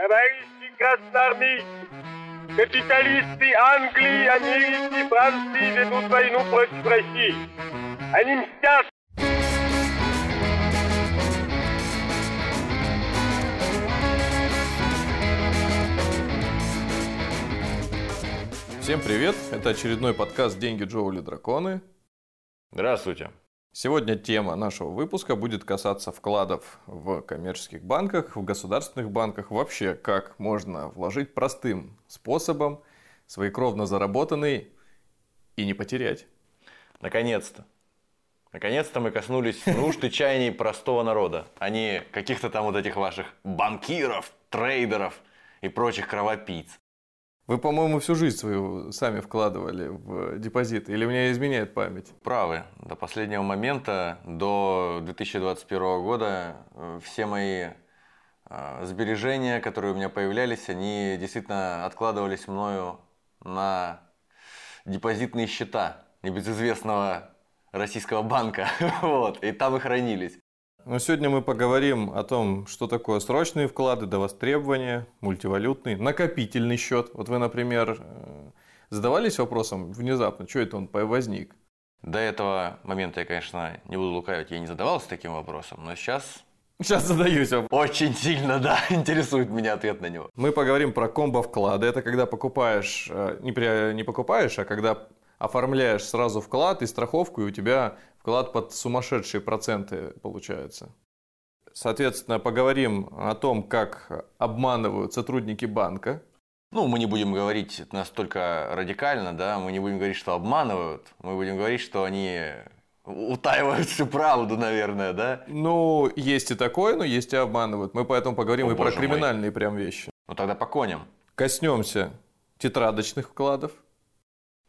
Товарищи красноармейцы, капиталисты Англии, Америки, Франции ведут войну против России. Они мстят Всем привет! Это очередной подкаст «Деньги, Джоули, драконы». Здравствуйте. Сегодня тема нашего выпуска будет касаться вкладов в коммерческих банках, в государственных банках. Вообще, как можно вложить простым способом свои кровно заработанные и не потерять. Наконец-то. Наконец-то мы коснулись нужд и чаяний простого народа, а не каких-то там вот этих ваших банкиров, трейдеров и прочих кровопийц. Вы, по-моему, всю жизнь свою сами вкладывали в депозиты, или меня изменяет память? Правы. До последнего момента, до 2021 года, э, все мои э, сбережения, которые у меня появлялись, они действительно откладывались мною на депозитные счета небезызвестного российского банка. вот, и там и хранились. Но сегодня мы поговорим о том, что такое срочные вклады до востребования, мультивалютный, накопительный счет. Вот вы, например, э, задавались вопросом внезапно, что это он возник? До этого момента я, конечно, не буду лукавить, я не задавался таким вопросом, но сейчас Сейчас задаюсь. Очень сильно, да, интересует меня ответ на него. Мы поговорим про комбо-вклады. Это когда покупаешь, э, не, при, не покупаешь, а когда оформляешь сразу вклад и страховку, и у тебя вклад под сумасшедшие проценты получается. Соответственно, поговорим о том, как обманывают сотрудники банка. Ну, мы не будем говорить настолько радикально, да, мы не будем говорить, что обманывают, мы будем говорить, что они утаивают всю правду, наверное, да? Ну, есть и такое, но есть и обманывают. Мы поэтому поговорим О, и про криминальные мой. прям вещи. Ну, тогда по коням. Коснемся тетрадочных вкладов.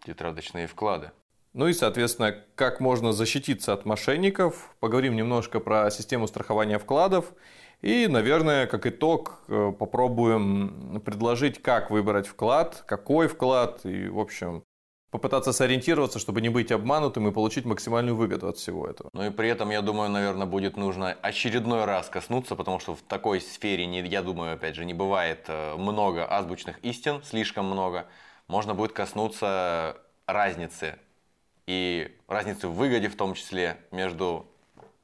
Тетрадочные вклады. Ну и, соответственно, как можно защититься от мошенников. Поговорим немножко про систему страхования вкладов. И, наверное, как итог, э, попробуем предложить, как выбрать вклад, какой вклад, и, в общем, попытаться сориентироваться, чтобы не быть обманутым и получить максимальную выгоду от всего этого. Ну и при этом, я думаю, наверное, будет нужно очередной раз коснуться, потому что в такой сфере, я думаю, опять же, не бывает э, много азбучных истин, слишком много. Можно будет коснуться разницы и разницу в выгоде в том числе между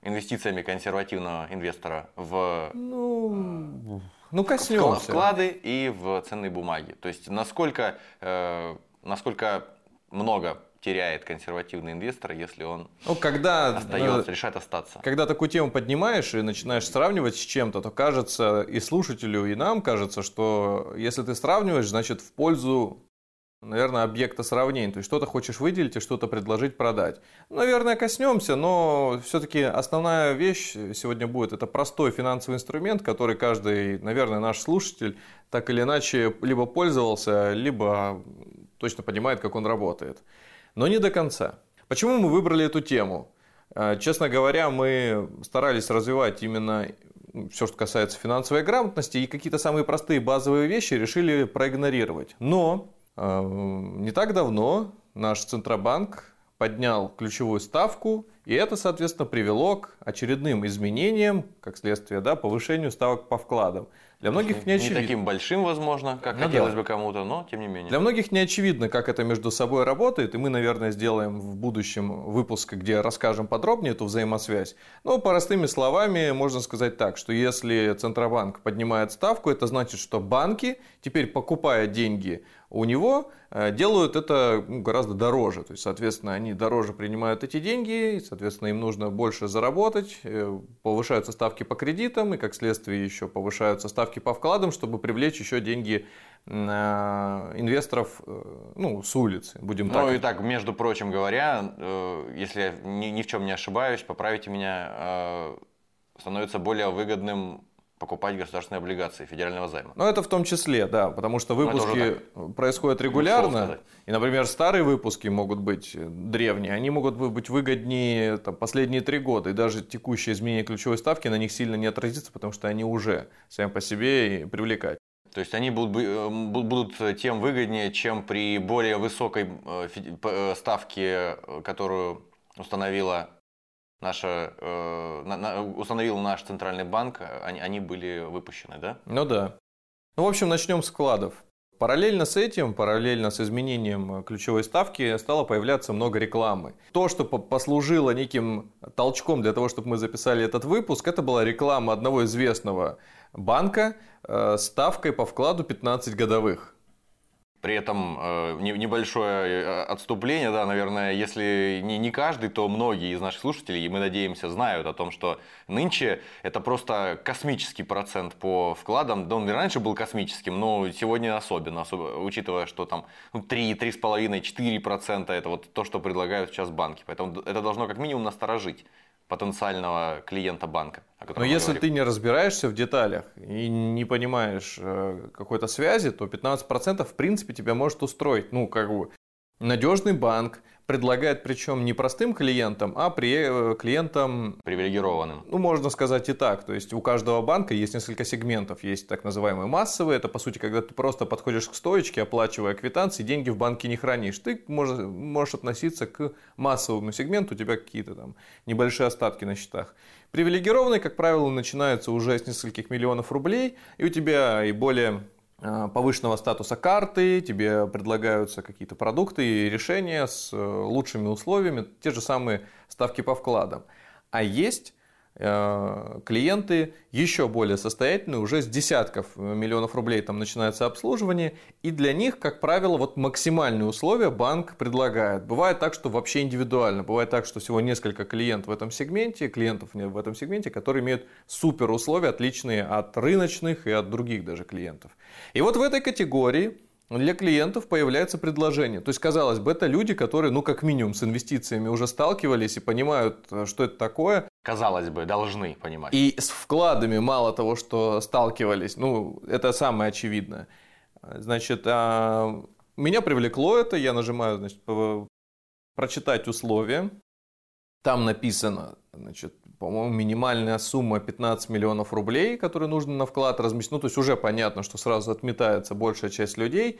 инвестициями консервативного инвестора в ну, ну коснемся. вклады и в ценные бумаги. То есть насколько, э, насколько много теряет консервативный инвестор, если он ну, когда, остается, решает остаться. Когда такую тему поднимаешь и начинаешь сравнивать с чем-то, то кажется и слушателю, и нам кажется, что если ты сравниваешь, значит в пользу наверное, объекта сравнения. То есть что-то хочешь выделить и что-то предложить продать. Наверное, коснемся, но все-таки основная вещь сегодня будет это простой финансовый инструмент, который каждый, наверное, наш слушатель так или иначе либо пользовался, либо точно понимает, как он работает. Но не до конца. Почему мы выбрали эту тему? Э, честно говоря, мы старались развивать именно все, что касается финансовой грамотности, и какие-то самые простые базовые вещи решили проигнорировать. Но не так давно наш Центробанк поднял ключевую ставку, и это, соответственно, привело к очередным изменениям, как следствие, да, повышению ставок по вкладам. Для многих не очевидно. Не таким большим, возможно, как ну, хотелось да. бы кому-то, но тем не менее. Для многих не очевидно, как это между собой работает, и мы, наверное, сделаем в будущем выпуск, где расскажем подробнее эту взаимосвязь. Но простыми словами можно сказать так, что если Центробанк поднимает ставку, это значит, что банки теперь покупая деньги у него, э, делают это ну, гораздо дороже. То есть, соответственно, они дороже принимают эти деньги, и, соответственно, им нужно больше заработать, э, повышаются ставки по кредитам, и, как следствие, еще повышаются ставки по вкладам, чтобы привлечь еще деньги э, инвесторов ну, с улицы, будем так. Ну и так, между прочим говоря, если я ни в чем не ошибаюсь, поправите меня, становится более выгодным покупать государственные облигации федерального займа. Ну, это в том числе, да, потому что ну, выпуски происходят регулярно. И, например, старые выпуски могут быть э, древние, они могут быть выгоднее там, последние три года. И даже текущее изменение ключевой ставки на них сильно не отразится, потому что они уже сами по себе привлекать. То есть они будут, э, будут тем выгоднее, чем при более высокой э, ставке, которую установила наша, э, на, на, установил наш центральный банк, они, они были выпущены, да? Ну да. Ну, в общем, начнем с вкладов. Параллельно с этим, параллельно с изменением ключевой ставки, стало появляться много рекламы. То, что послужило неким толчком для того, чтобы мы записали этот выпуск, это была реклама одного известного банка э, ставкой по вкладу 15 годовых. При этом э, небольшое э, отступление, да, наверное, если не, не каждый, то многие из наших слушателей, и мы надеемся, знают о том, что нынче это просто космический процент по вкладам. Да, он и раньше был космическим, но сегодня особенно, особо, учитывая, что там ну, 3, 3,5, 4 процента это вот то, что предлагают сейчас банки. Поэтому это должно как минимум насторожить потенциального клиента банка. Но если говорим. ты не разбираешься в деталях и не понимаешь э, какой-то связи, то 15% в принципе тебя может устроить. Ну, как бы надежный банк, предлагает причем не простым клиентам, а при, э, клиентам... Привилегированным. Ну, можно сказать и так. То есть у каждого банка есть несколько сегментов. Есть так называемые массовые. Это, по сути, когда ты просто подходишь к стоечке, оплачивая квитанции, деньги в банке не хранишь. Ты можешь, можешь относиться к массовому сегменту, у тебя какие-то там небольшие остатки на счетах. Привилегированный, как правило, начинается уже с нескольких миллионов рублей, и у тебя и более повышенного статуса карты, тебе предлагаются какие-то продукты и решения с э, лучшими условиями, те же самые ставки по вкладам. А есть Э, клиенты еще более состоятельные, уже с десятков миллионов рублей там начинается обслуживание, и для них, как правило, вот максимальные условия банк предлагает. Бывает так, что вообще индивидуально, бывает так, что всего несколько клиентов в этом сегменте, клиентов в этом сегменте, которые имеют супер условия, отличные от рыночных и от других даже клиентов. И вот в этой категории для клиентов появляется предложение. То есть, казалось бы, это люди, которые, ну, как минимум, с инвестициями уже сталкивались и понимают, э, что это такое. Казалось бы, должны понимать. И с вкладами мало того, что сталкивались, ну, это самое очевидное. Значит, а, меня привлекло это, я нажимаю, значит, прочитать условия. Там написано, значит, по-моему, минимальная сумма 15 миллионов рублей, которые нужно на вклад разместить. Ну, то есть уже понятно, что сразу отметается большая часть людей.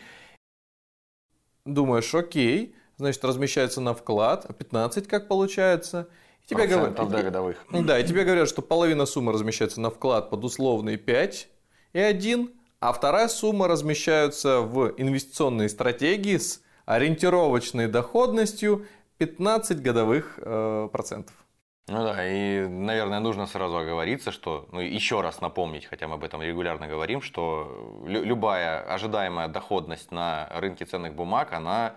Думаешь, окей, значит, размещается на вклад, 15 как получается. Тебе говорят, годовых. Да, и тебе говорят, что половина суммы размещается на вклад под условные 5 и 1, а вторая сумма размещается в инвестиционные стратегии с ориентировочной доходностью 15 годовых э, процентов. Ну да, и, наверное, нужно сразу оговориться, что, ну, еще раз напомнить, хотя мы об этом регулярно говорим, что любая ожидаемая доходность на рынке ценных бумаг, она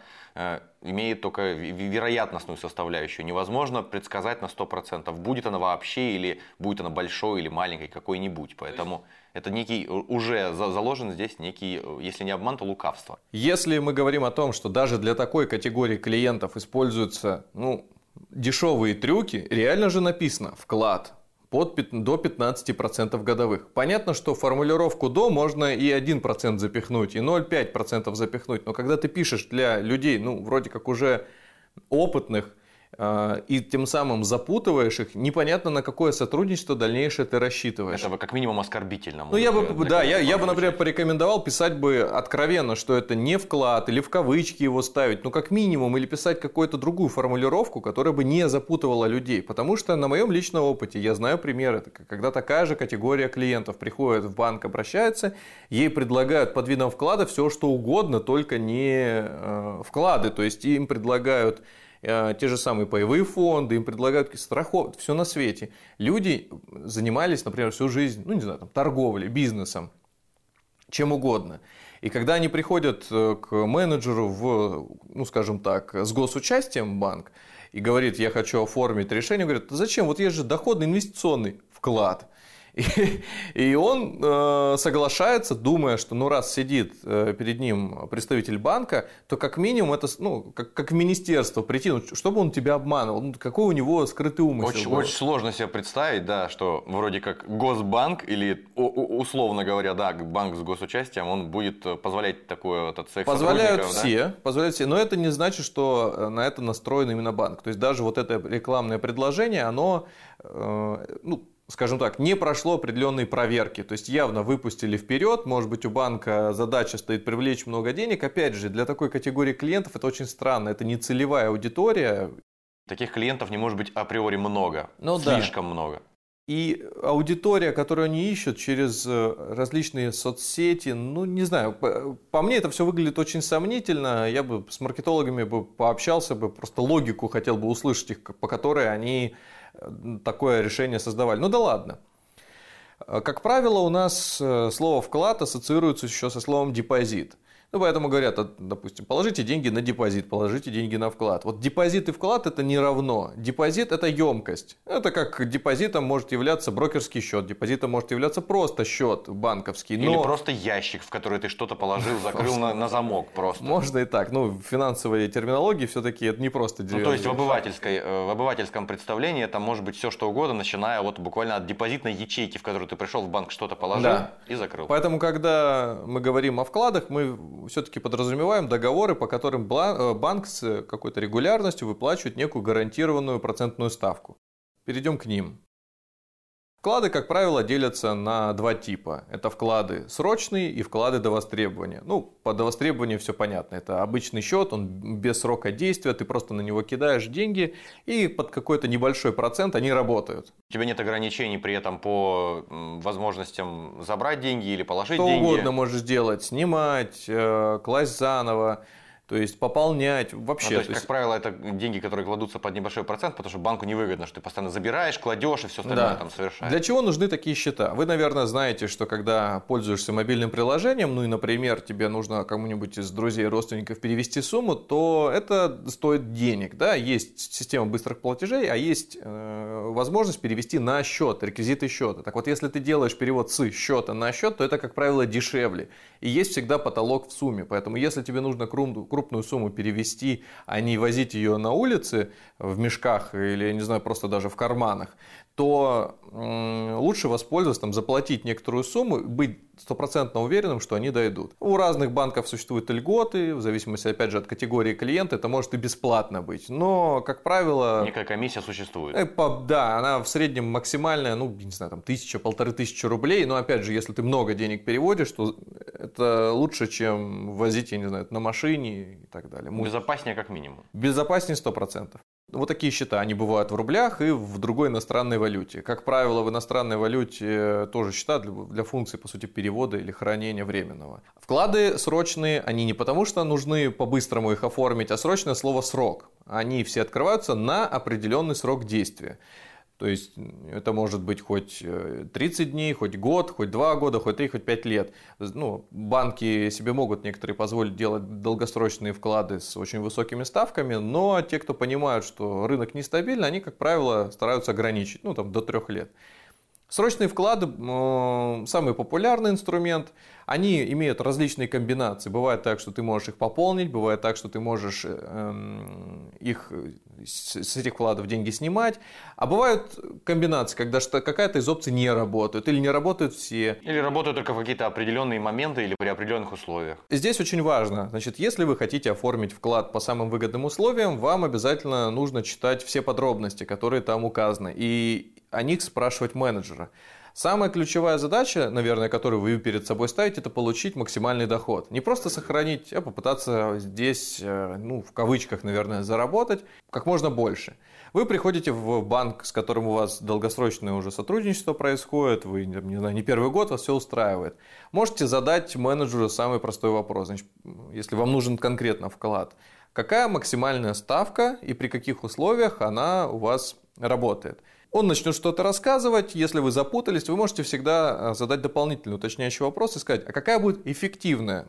имеет только вероятностную составляющую. Невозможно предсказать на 100%, будет она вообще или будет она большой или маленькой какой-нибудь. Поэтому это некий, уже заложен здесь некий, если не обман, то лукавство. Если мы говорим о том, что даже для такой категории клиентов используется, ну, дешевые трюки, реально же написано «вклад» под, до 15% годовых. Понятно, что формулировку «до» можно и 1% запихнуть, и 0,5% запихнуть, но когда ты пишешь для людей, ну, вроде как уже опытных, и тем самым запутываешь их, непонятно на какое сотрудничество дальнейшее ты рассчитываешь. Это как минимум оскорбительно. Ну, я бы, да, я, я бы, например, порекомендовал писать бы откровенно, что это не вклад, или в кавычки его ставить, ну, как минимум, или писать какую-то другую формулировку, которая бы не запутывала людей. Потому что на моем личном опыте я знаю примеры, когда такая же категория клиентов приходит в банк, обращается, ей предлагают под видом вклада все, что угодно, только не э, вклады. То есть им предлагают те же самые паевые фонды, им предлагают страховки, все на свете. Люди занимались, например, всю жизнь, ну не знаю, там, торговлей, бизнесом, чем угодно. И когда они приходят э, к менеджеру в, ну скажем так, с госучастием банк и говорит, я хочу оформить решение, говорят, зачем, вот есть же доходный инвестиционный вклад. И, и он э, соглашается, думая, что ну раз сидит э, перед ним представитель банка, то как минимум это, ну, как, как в министерство прийти, ну, чтобы он тебя обманывал, ну, какой у него скрытый умысел. Очень, очень сложно себе представить, да, что вроде как Госбанк или условно говоря, да, банк с госучастием, он будет позволять такое этот секс Позволяют все, да? позволяют все, но это не значит, что э, на это настроен именно банк. То есть даже вот это рекламное предложение, оно, э, ну, скажем так, не прошло определенные проверки. То есть явно выпустили вперед, может быть у банка задача стоит привлечь много денег. Опять же, для такой категории клиентов это очень странно, это не целевая аудитория. Таких клиентов не может быть априори много, ну, слишком да. много. И аудитория, которую они ищут через э, различные соцсети, ну, не знаю, по, по мне это все выглядит очень сомнительно. Я бы с маркетологами бы пообщался бы, просто логику хотел бы услышать их, по которой они такое решение создавали. Ну да ладно. Э, как правило, у нас слово «вклад» ассоциируется еще со словом «депозит». Ну, поэтому говорят, допустим, положите деньги на депозит, положите деньги на вклад. Вот депозит и вклад это не равно. Депозит это емкость. Это как депозитом может являться брокерский счет, депозитом может являться просто счет банковский. Но... Или просто ящик, в который ты что-то положил, закрыл на, на замок просто. Можно и так. Ну, в финансовой терминологии все-таки это не просто Ну, то есть в, обывательской, э, в обывательском представлении это может быть все что угодно, начиная вот буквально от депозитной ячейки, в которую ты пришел в банк, что-то положил да. и закрыл. Поэтому, когда мы говорим о вкладах, мы все-таки подразумеваем договоры, по которым э, банк с какой-то регулярностью выплачивает некую гарантированную процентную ставку. Перейдем к ним. Вклады, как правило, делятся на два типа. Это вклады срочные и вклады до востребования. Ну, по до востребования все понятно. Это обычный счет, он без срока действия, ты просто на него кидаешь деньги, и под какой-то небольшой процент они работают. У тебя нет ограничений при этом по возможностям забрать деньги или положить Что деньги? Что угодно можешь делать, снимать, э, класть заново. То есть пополнять вообще. Ну, то, есть, то есть, как правило, это деньги, которые кладутся под небольшой процент, потому что банку невыгодно, что ты постоянно забираешь, кладешь и все остальное да. там совершаешь. Для чего нужны такие счета? Вы, наверное, знаете, что когда пользуешься мобильным приложением, ну и, например, тебе нужно кому-нибудь из друзей, родственников перевести сумму, то это стоит денег. Да? Есть система быстрых платежей, а есть э, возможность перевести на счет, реквизиты счета. Так вот, если ты делаешь перевод с счета на счет, то это, как правило, дешевле. И есть всегда потолок в сумме. Поэтому, если тебе нужно крупную крупную сумму перевести, а не возить ее на улице в мешках или, я не знаю, просто даже в карманах, то лучше воспользоваться, там, заплатить некоторую сумму, быть стопроцентно уверенным, что они дойдут. У разных банков существуют льготы, в зависимости, опять же, от категории клиента, это может и бесплатно быть. Но, как правило... Некая комиссия существует. Э, да, она в среднем максимальная, ну, не знаю, там, тысяча, полторы тысячи рублей. Но, опять же, если ты много денег переводишь, то это лучше, чем возить, я не знаю, на машине и так далее. Безопаснее как минимум. Безопаснее сто процентов. Вот такие счета, они бывают в рублях и в другой иностранной валюте. Как правило, в иностранной валюте тоже счета для, для функции, по сути, перевода или хранения временного. Вклады срочные, они не потому, что нужны по-быстрому их оформить, а срочное слово «срок». Они все открываются на определенный срок действия. То есть это может быть хоть 30 э, дней, хоть год, хоть 2 года, хоть 3, хоть 5 лет. Ну, банки себе могут некоторые позволить делать долгосрочные вклады с очень высокими ставками, но те, кто понимают, что рынок нестабильный, они, как правило, стараются ограничить, ну, там, до 3 лет. Срочные вклады – самый популярный инструмент. Они имеют различные комбинации. Бывает так, что ты можешь их пополнить, бывает так, что ты можешь эм, их с этих вкладов деньги снимать. А бывают комбинации, когда что какая-то из опций не работает или не работают все. Или работают только в какие-то определенные моменты или при определенных условиях. Здесь очень важно. Значит, если вы хотите оформить вклад по самым выгодным условиям, вам обязательно нужно читать все подробности, которые там указаны. И о них спрашивать менеджера. Самая ключевая задача, наверное, которую вы перед собой ставите, это получить максимальный доход. Не просто сохранить, а попытаться здесь, э, ну, в кавычках, наверное, заработать как можно больше. Вы приходите в банк, с которым у вас долгосрочное уже сотрудничество происходит, вы, не знаю, не первый год, вас все устраивает. Можете задать менеджеру самый простой вопрос, значит, если вам нужен конкретно вклад. Какая максимальная ставка и при каких условиях она у вас работает? Он начнет что-то рассказывать. Если вы запутались, вы можете всегда э, задать дополнительный уточняющий вопрос и сказать, а какая будет эффективная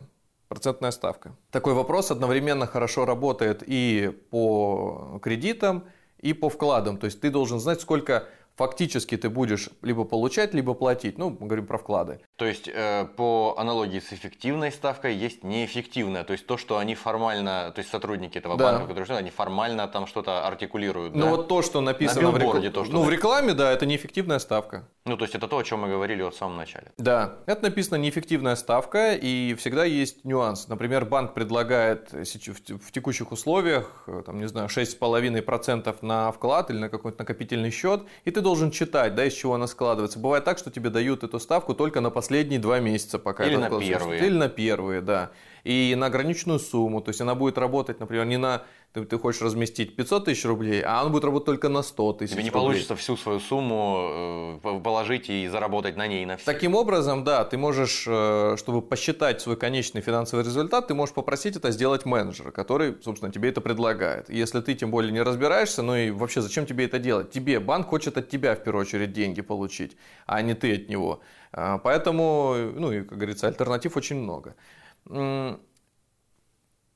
процентная ставка? Такой вопрос одновременно хорошо работает и по кредитам, и по вкладам. То есть ты должен знать, сколько фактически ты будешь либо получать, либо платить. Ну, мы говорим про вклады. То есть, э, по аналогии с эффективной ставкой есть неэффективная. То есть, то, что они формально, то есть, сотрудники этого да. банка, которые они формально там что-то артикулируют. Ну, да? вот то, что написано На в рекламе. То, что ну, в рекламе, да, это неэффективная ставка. Ну, то есть, это то, о чем мы говорили в самом начале. Да, это написано неэффективная ставка, и всегда есть нюанс. Например, банк предлагает в текущих условиях, э, там, не знаю, 6,5% на вклад или на какой-то накопительный счет, и ты должен читать, да, из чего она складывается. Бывает так, что тебе дают эту ставку только на последние два месяца, пока Или на первые. Или на первые, да. И на ограниченную сумму. То есть она будет работать, например, не на ты, ты хочешь разместить 500 тысяч рублей, а он будет работать только на 100 тысяч Тебе не рублей. получится всю свою сумму э, положить и заработать на ней на все. Таким образом, да, ты можешь, э, чтобы посчитать свой конечный финансовый результат, ты можешь попросить это сделать менеджера, который, собственно, тебе это предлагает. Если ты тем более не разбираешься, ну и вообще зачем тебе это делать? Тебе банк хочет от тебя в первую очередь деньги получить, а не ты от него. А, поэтому, ну и, как говорится, альтернатив очень много.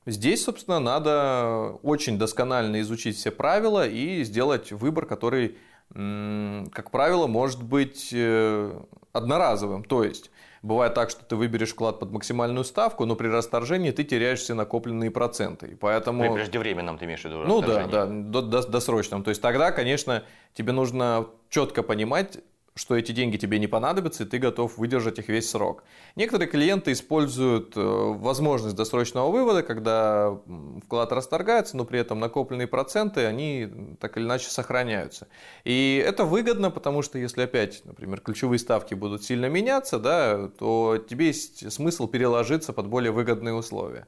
Здесь, собственно, надо очень досконально изучить все правила и сделать выбор, который, как правило, может быть э, одноразовым. То есть, бывает так, что ты выберешь вклад под максимальную ставку, но при расторжении ты теряешь все накопленные проценты. И поэтому... При преждевременном ты имеешь в виду Ну да, да, досрочном. То есть, тогда, конечно, тебе нужно четко понимать, что эти деньги тебе не понадобятся, и ты готов выдержать их весь срок. Некоторые клиенты используют э, возможность досрочного вывода, когда вклад расторгается, но при этом накопленные проценты, они так или иначе сохраняются. И это выгодно, потому что если опять, например, ключевые ставки будут сильно меняться, да, то тебе есть смысл переложиться под более выгодные условия.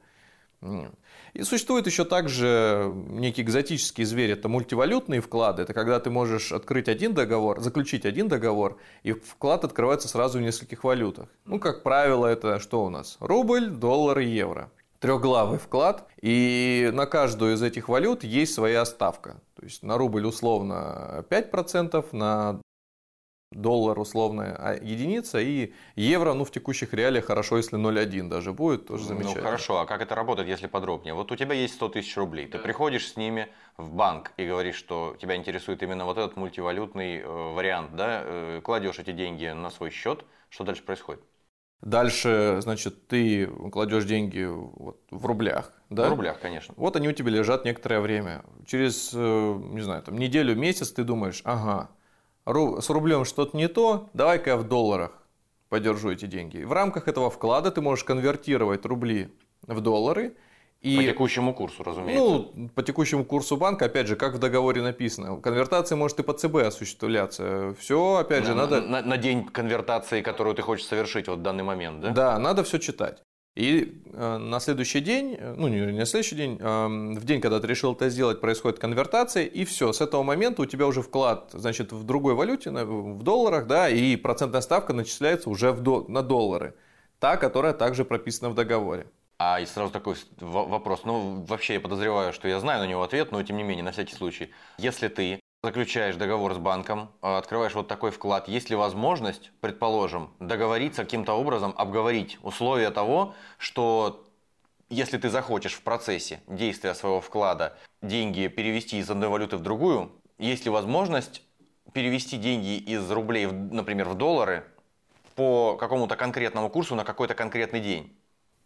И существует еще также некий экзотический зверь, это мультивалютные вклады. Это когда ты можешь открыть один договор, заключить один договор, и вклад открывается сразу в нескольких валютах. Ну, как правило, это что у нас? Рубль, доллар и евро. Трехглавый вклад, и на каждую из этих валют есть своя ставка. То есть на рубль условно 5%, на доллар условная единица и евро, ну в текущих реалиях хорошо, если 0,1 даже будет, тоже ну, замечательно. Ну хорошо, а как это работает, если подробнее? Вот у тебя есть 100 тысяч рублей, ты приходишь с ними в банк и говоришь, что тебя интересует именно вот этот мультивалютный э, вариант, да, э, кладешь эти деньги на свой счет, что дальше происходит? Дальше, значит, ты кладешь деньги вот, в рублях, да? В рублях, конечно. Вот они у тебя лежат некоторое время. Через, э, не знаю, там неделю, месяц ты думаешь, ага, с рублем что-то не то, давай-ка я в долларах подержу эти деньги. В рамках этого вклада ты можешь конвертировать рубли в доллары. И, по текущему курсу, разумеется. Ну, по текущему курсу банка, опять же, как в договоре написано. Конвертация может и по ЦБ осуществляться. Все, опять же, на, надо... На, на день конвертации, которую ты хочешь совершить вот в данный момент, да? Да, надо все читать. И э, на следующий день, э, ну не, на следующий день, в день, когда ты решил это сделать, происходит конвертация, и все, с этого момента у тебя уже вклад, значит, в другой валюте, в долларах, да, и процентная ставка начисляется уже в до, на доллары, та, которая также прописана в договоре. А и сразу такой вопрос. Ну, вообще я подозреваю, что я знаю на него ответ, но тем не менее, на всякий случай. Если ты заключаешь договор с банком, а, открываешь вот такой вклад, есть ли возможность, предположим, договориться каким-то образом, обговорить условия того, что если ты захочешь в процессе действия своего вклада деньги перевести из одной валюты в другую, есть ли возможность перевести деньги из рублей, например, в доллары по какому-то конкретному курсу на какой-то конкретный день?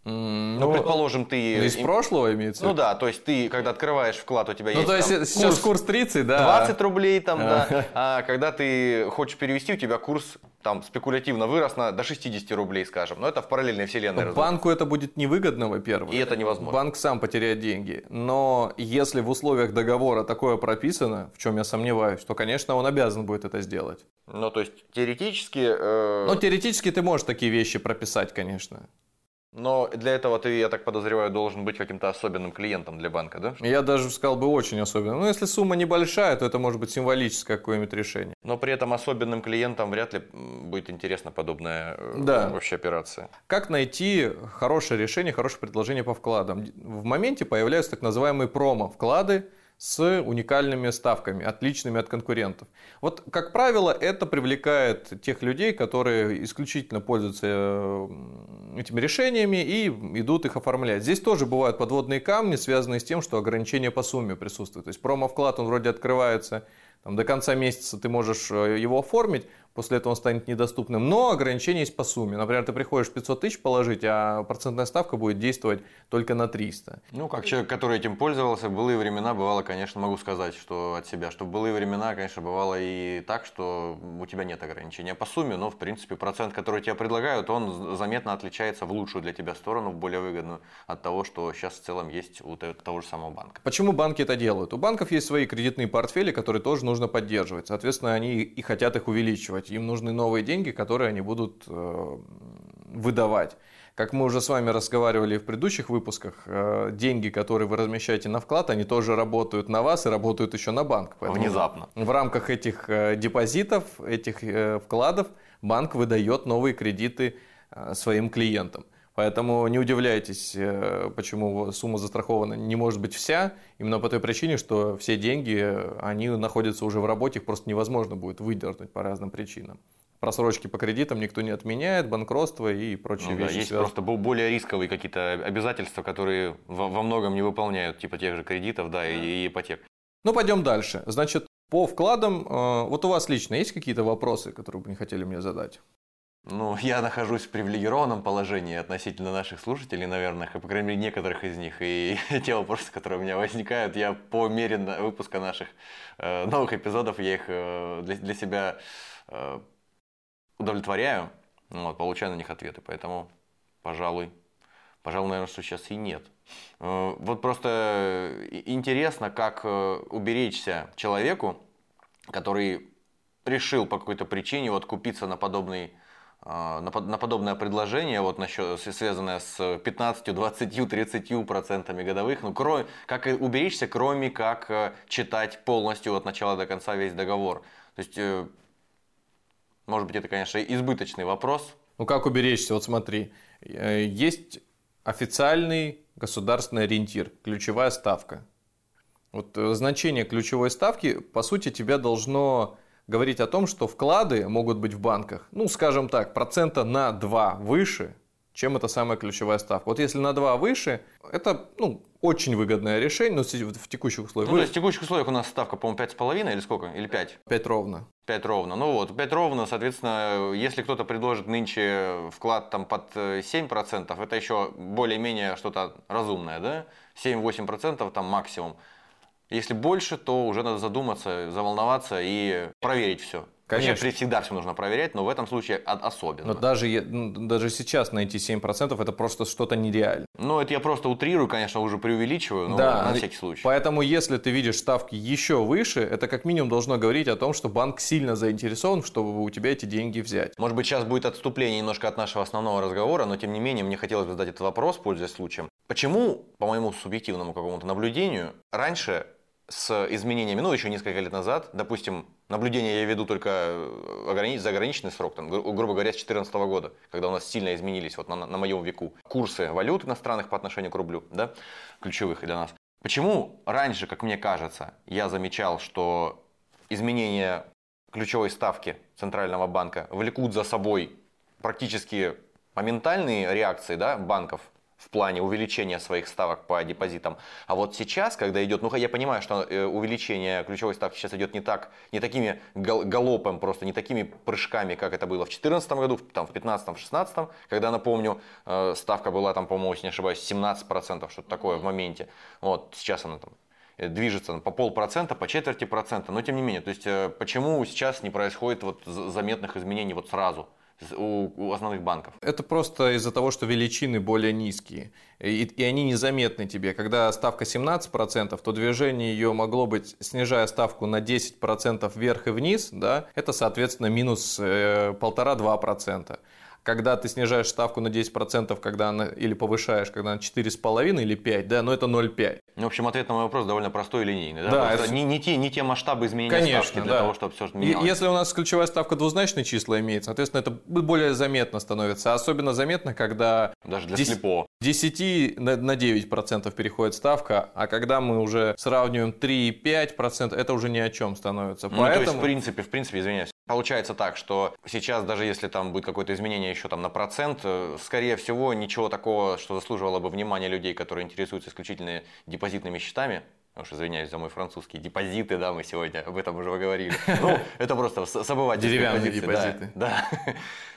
Ну, ну, предположим, ты... Из прошлого имеется? Ну да, то есть ты, когда открываешь вклад, у тебя ну, есть то есть там, сейчас курс, курс 30, да? 20 рублей там, да. А когда ты хочешь перевести, у тебя курс там спекулятивно вырос на, до 60 рублей, скажем. Но это в параллельной вселенной. Банку это будет невыгодно, во-первых. И это невозможно. Банк сам потеряет деньги. Но если в условиях договора такое прописано, в чем я сомневаюсь, то, конечно, он обязан будет это сделать. Ну, то есть, теоретически... Э... Ну, теоретически ты можешь такие вещи прописать, конечно. Но для этого ты, я так подозреваю, должен быть каким-то особенным клиентом для банка, да? Я даже сказал бы очень особенным. Но если сумма небольшая, то это может быть символическое какое-нибудь решение. Но при этом особенным клиентам вряд ли будет интересна подобная э, да. вообще операция. Как найти хорошее решение, хорошее предложение по вкладам? В моменте появляются так называемые промо-вклады, с уникальными ставками, отличными от конкурентов. Вот, как правило, это привлекает тех людей, которые исключительно пользуются э, этими решениями и идут их оформлять. Здесь тоже бывают подводные камни, связанные с тем, что ограничение по сумме присутствует. То есть промо-вклад, он вроде открывается там, до конца месяца, ты можешь э, его оформить, после этого он станет недоступным. Но ограничения есть по сумме. Например, ты приходишь 500 тысяч положить, а процентная ставка будет действовать только на 300. Ну, как человек, который этим пользовался, в былые времена бывало, конечно, могу сказать, что от себя, что в былые времена, конечно, бывало и так, что у тебя нет ограничения по сумме, но, в принципе, процент, который тебе предлагают, он заметно отличается в лучшую для тебя сторону, в более выгодную от того, что сейчас в целом есть у того же самого банка. Почему банки это делают? У банков есть свои кредитные портфели, которые тоже нужно поддерживать. Соответственно, они и хотят их увеличивать. Им нужны новые деньги, которые они будут э, выдавать. Как мы уже с вами разговаривали в предыдущих выпусках, э, деньги, которые вы размещаете на вклад, они тоже работают на вас и работают еще на банк. Поэтому Внезапно. В рамках этих э, депозитов, этих вкладов банк выдает новые кредиты своим клиентам. Поэтому не удивляйтесь, почему сумма застрахована не может быть вся, именно по той причине, что все деньги, они находятся уже в работе, их просто невозможно будет выдернуть по разным причинам просрочки по кредитам никто не отменяет, банкротство и прочие ну, вещи. Да, есть связаны. просто более рисковые какие-то обязательства, которые во, во многом не выполняют, типа тех же кредитов, да, и, и ипотек. Ну, пойдем дальше. Значит, по вкладам, э, вот у вас лично есть какие-то вопросы, которые бы не хотели мне задать? Ну, я нахожусь в привилегированном положении относительно наших слушателей, наверное, по крайней мере, некоторых из них. И те вопросы, которые у меня возникают, я по мере выпуска наших э, новых эпизодов, я их э, для, для себя э, удовлетворяю, вот, получаю на них ответы. Поэтому, пожалуй, пожалуй, наверное, что сейчас и нет. Э, вот просто интересно, как э, уберечься человеку, который решил по какой-то причине вот купиться на подобный э, на, на подобное предложение, вот насчет, связанное с 15, 20, 30 процентами годовых, ну, кроме, как уберечься, кроме как читать полностью от начала до конца весь договор. То есть может быть, это, конечно, избыточный вопрос. Ну, как уберечься? Вот смотри, э, есть официальный государственный ориентир, ключевая ставка. Вот э, значение ключевой ставки, по сути, тебя должно говорить о том, что вклады могут быть в банках, ну, скажем так, процента на 2 выше, чем эта самая ключевая ставка. Вот если на 2 выше, это ну, очень выгодное решение, но в текущих условиях. Ну, то есть в текущих условиях у нас ставка, по-моему, 5,5 или сколько? Или 5? 5 ровно. 5 ровно. Ну вот, 5 ровно, соответственно, если кто-то предложит нынче вклад там под 7%, это еще более-менее что-то разумное, да? 7-8% там максимум. Если больше, то уже надо задуматься, заволноваться и проверить все. Конечно. Вообще всегда все нужно проверять, но в этом случае особенно. Но даже, ну, даже сейчас найти 7% это просто что-то нереально. Ну, это я просто утрирую, конечно, уже преувеличиваю, но да, на всякий случай. Поэтому, если ты видишь ставки еще выше, это как минимум должно говорить о том, что банк сильно заинтересован, чтобы у тебя эти деньги взять. Может быть, сейчас будет отступление немножко от нашего основного разговора, но тем не менее, мне хотелось бы задать этот вопрос, пользуясь случаем. Почему, по моему субъективному какому-то наблюдению, раньше с изменениями, ну, еще несколько лет назад, допустим, наблюдение я веду только э, огранич... за ограниченный срок, там, гру- грубо говоря, с 2014 года, когда у нас сильно изменились вот на, на моем веку курсы валют иностранных по отношению к рублю, да, ключевых для нас. Почему раньше, как мне кажется, я замечал, что изменения ключевой ставки Центрального банка влекут за собой практически моментальные реакции да, банков в плане увеличения своих ставок по депозитам. А вот сейчас, когда идет, ну я понимаю, что э, увеличение ключевой ставки сейчас идет не так, не такими галопом просто, не такими прыжками, как это было в 2014 году, там, в 2015, в 2016, когда, напомню, э, ставка была там, по-моему, если не ошибаюсь, 17%, что-то такое в моменте. Вот сейчас она там э, движется по полпроцента, по четверти процента, но тем не менее, то есть почему сейчас не происходит вот заметных изменений вот сразу? У, у основных банков? Это просто из-за того, что величины более низкие. И, и они незаметны тебе. Когда ставка 17%, то движение ее могло быть, снижая ставку на 10% вверх и вниз, да, это, соответственно, минус э, 1,5-2% когда ты снижаешь ставку на 10%, когда она, или повышаешь, когда она 4,5 или 5, да, но это 0,5. Ну, в общем, ответ на мой вопрос довольно простой и линейный. Да, да это... не, не, те, не те масштабы изменения Конечно, ставки для да. того, чтобы все менялось. Если у нас ключевая ставка двузначные числа имеет, соответственно, это более заметно становится. Особенно заметно, когда... Даже для 10, слепого. 10 на, на 9% переходит ставка, а когда мы уже сравниваем 3,5%, это уже ни о чем становится. Ну, Поэтому... то есть, в принципе, в принципе, извиняюсь, Получается так, что сейчас, даже если там будет какое-то изменение еще там на процент, э, скорее всего, ничего такого, что заслуживало бы внимания людей, которые интересуются исключительно депозитными счетами, уж извиняюсь за мой французский, депозиты, да, мы сегодня об этом уже говорили. Ну, это просто с Деревянные депозиты. Да.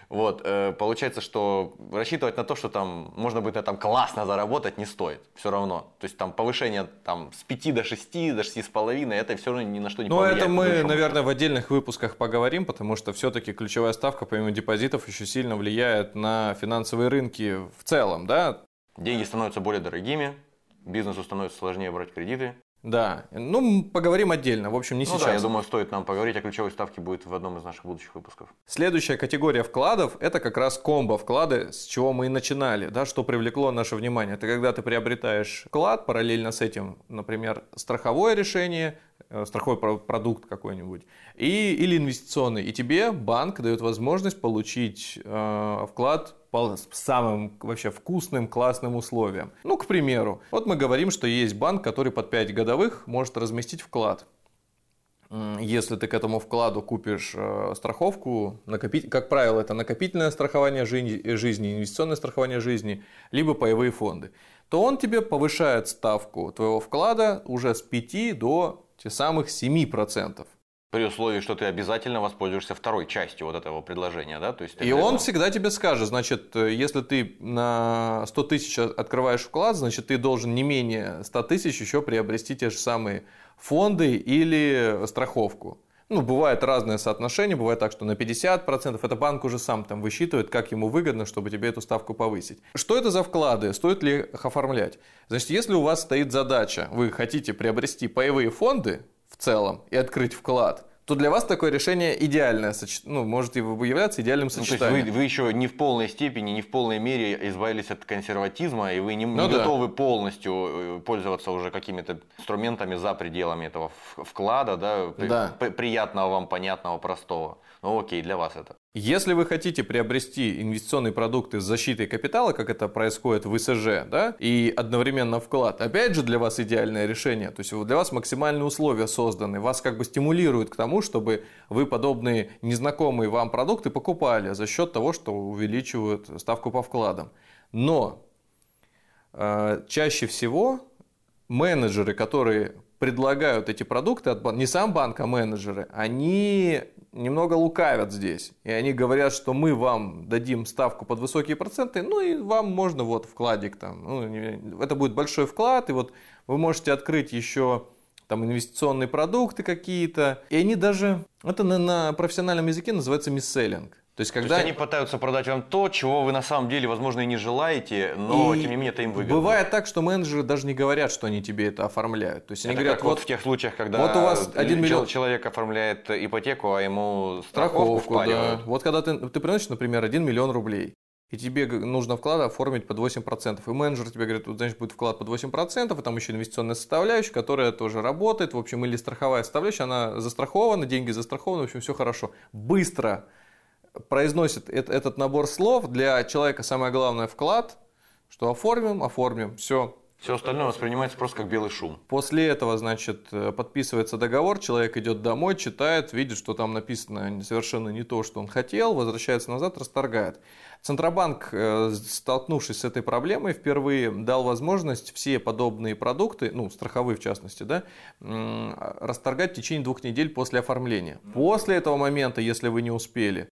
Вот, э, получается, что рассчитывать на то, что там можно будет на этом классно заработать, не стоит. Все равно. То есть там повышение там, с 5 до 6, до 6,5, это все равно ни на что не Ну, это мы, наверное, в отдельных выпусках поговорим, потому что все-таки ключевая ставка, помимо депозитов, еще сильно влияет на финансовые рынки в целом, да? Деньги становятся более дорогими, бизнесу становится сложнее брать кредиты. Да, ну поговорим отдельно, в общем, не ну сейчас. да, я думаю, стоит нам поговорить о ключевой ставке будет в одном из наших будущих выпусков. Следующая категория вкладов – это как раз комбо вклады, с чего мы и начинали, да, что привлекло наше внимание. Это когда ты приобретаешь вклад, параллельно с этим, например, страховое решение, э, страховой продукт какой-нибудь, и, или инвестиционный, и тебе банк дает возможность получить э, вклад по самым вообще вкусным, классным условиям. Ну, к примеру, вот мы говорим, что есть банк, который под 5 годовых может разместить вклад. Если ты к этому вкладу купишь э, страховку, накопить, как правило, это накопительное страхование жизни, инвестиционное страхование жизни, либо паевые фонды, то он тебе повышает ставку твоего вклада уже с 5 до тех самых 7%. При условии, что ты обязательно воспользуешься второй частью вот этого предложения, да? То есть и он всегда тебе скажет, значит, если ты на 100 тысяч открываешь вклад, значит, ты должен не менее 100 тысяч еще приобрести те же самые фонды или страховку. Ну, бывает разное соотношение, бывает так, что на 50%, это банк уже сам там высчитывает, как ему выгодно, чтобы тебе эту ставку повысить. Что это за вклады, стоит ли их оформлять? Значит, если у вас стоит задача, вы хотите приобрести паевые фонды, в целом и открыть вклад, то для вас такое решение идеальное, ну, может и являться идеальным сочетанием. Ну, то есть вы, вы еще не в полной степени, не в полной мере избавились от консерватизма, и вы не, ну, не да. готовы полностью э, пользоваться уже какими-то инструментами за пределами этого вклада, да, да. приятного вам, понятного, простого. Ну окей, для вас это. Если вы хотите приобрести инвестиционные продукты с защитой капитала, как это происходит в ИСЖ, да, и одновременно вклад, опять же для вас идеальное решение. То есть для вас максимальные условия созданы, вас как бы стимулируют к тому, чтобы вы подобные незнакомые вам продукты покупали за счет того, что увеличивают ставку по вкладам. Но э, чаще всего менеджеры, которые предлагают эти продукты, не сам банк, а менеджеры, они немного лукавят здесь. И они говорят, что мы вам дадим ставку под высокие проценты, ну и вам можно вот вкладик там. Ну, это будет большой вклад, и вот вы можете открыть еще там инвестиционные продукты какие-то. И они даже, это на, на профессиональном языке называется мисселлинг. То есть, когда... То есть они пытаются продать вам то, чего вы на самом деле, возможно, и не желаете, но и тем не менее это им выгодно. Бывает так, что менеджеры даже не говорят, что они тебе это оформляют. То есть они это говорят, как вот в тех случаях, когда вот у вас один миллион... человек оформляет ипотеку, а ему страховку, страховку да. Вот когда ты, ты приносишь, например, 1 миллион рублей, и тебе нужно вклад оформить под 8%. И менеджер тебе говорит, вот, значит, будет вклад под 8%, и там еще инвестиционная составляющая, которая тоже работает, в общем, или страховая составляющая, она застрахована, деньги застрахованы, в общем, все хорошо. Быстро произносит этот набор слов, для человека самое главное вклад, что оформим, оформим, все. Все остальное воспринимается просто как белый шум. После этого, значит, э, подписывается договор, человек идет домой, читает, видит, что там написано совершенно не то, что он хотел, возвращается назад, расторгает. Центробанк, э, столкнувшись с этой проблемой, впервые дал возможность все подобные продукты, ну, страховые в частности, да, расторгать в течение двух недель после оформления. После этого момента, если вы не успели,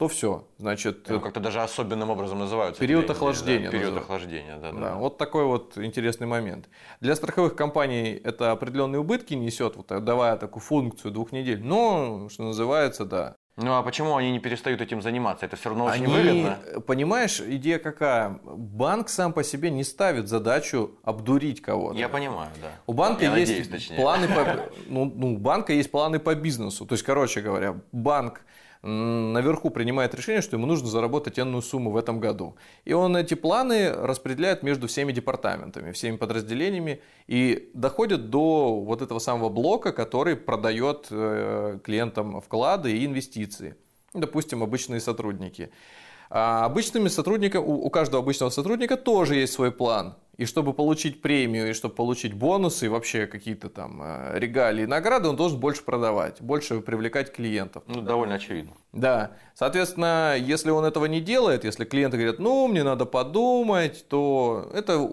то все. Значит, ну, как-то даже особенным образом называются. Период деньги, охлаждения. Да, период охлаждения, да, да, да. Вот такой вот интересный момент. Для страховых компаний это определенные убытки несет, вот давая такую функцию двух недель. Но, что называется, да. Ну а почему они не перестают этим заниматься? Это все равно очень они, выгодно. Понимаешь, идея какая? Банк сам по себе не ставит задачу обдурить кого-то. Я понимаю, да. У банка Я есть надеюсь, планы по, ну, ну, у банка есть планы по бизнесу. То есть, короче говоря, банк наверху принимает решение, что ему нужно заработать энную сумму в этом году. И он эти планы распределяет между всеми департаментами, всеми подразделениями и доходит до вот этого самого блока, который продает э, клиентам вклады и инвестиции. Допустим, обычные сотрудники. А обычными сотрудниками, у каждого обычного сотрудника тоже есть свой план. И чтобы получить премию, и чтобы получить бонусы, и вообще какие-то там э, регалии награды, он должен больше продавать, больше привлекать клиентов. Ну, довольно очевидно. Да. Соответственно, если он этого не делает, если клиенты говорят, ну, мне надо подумать, то это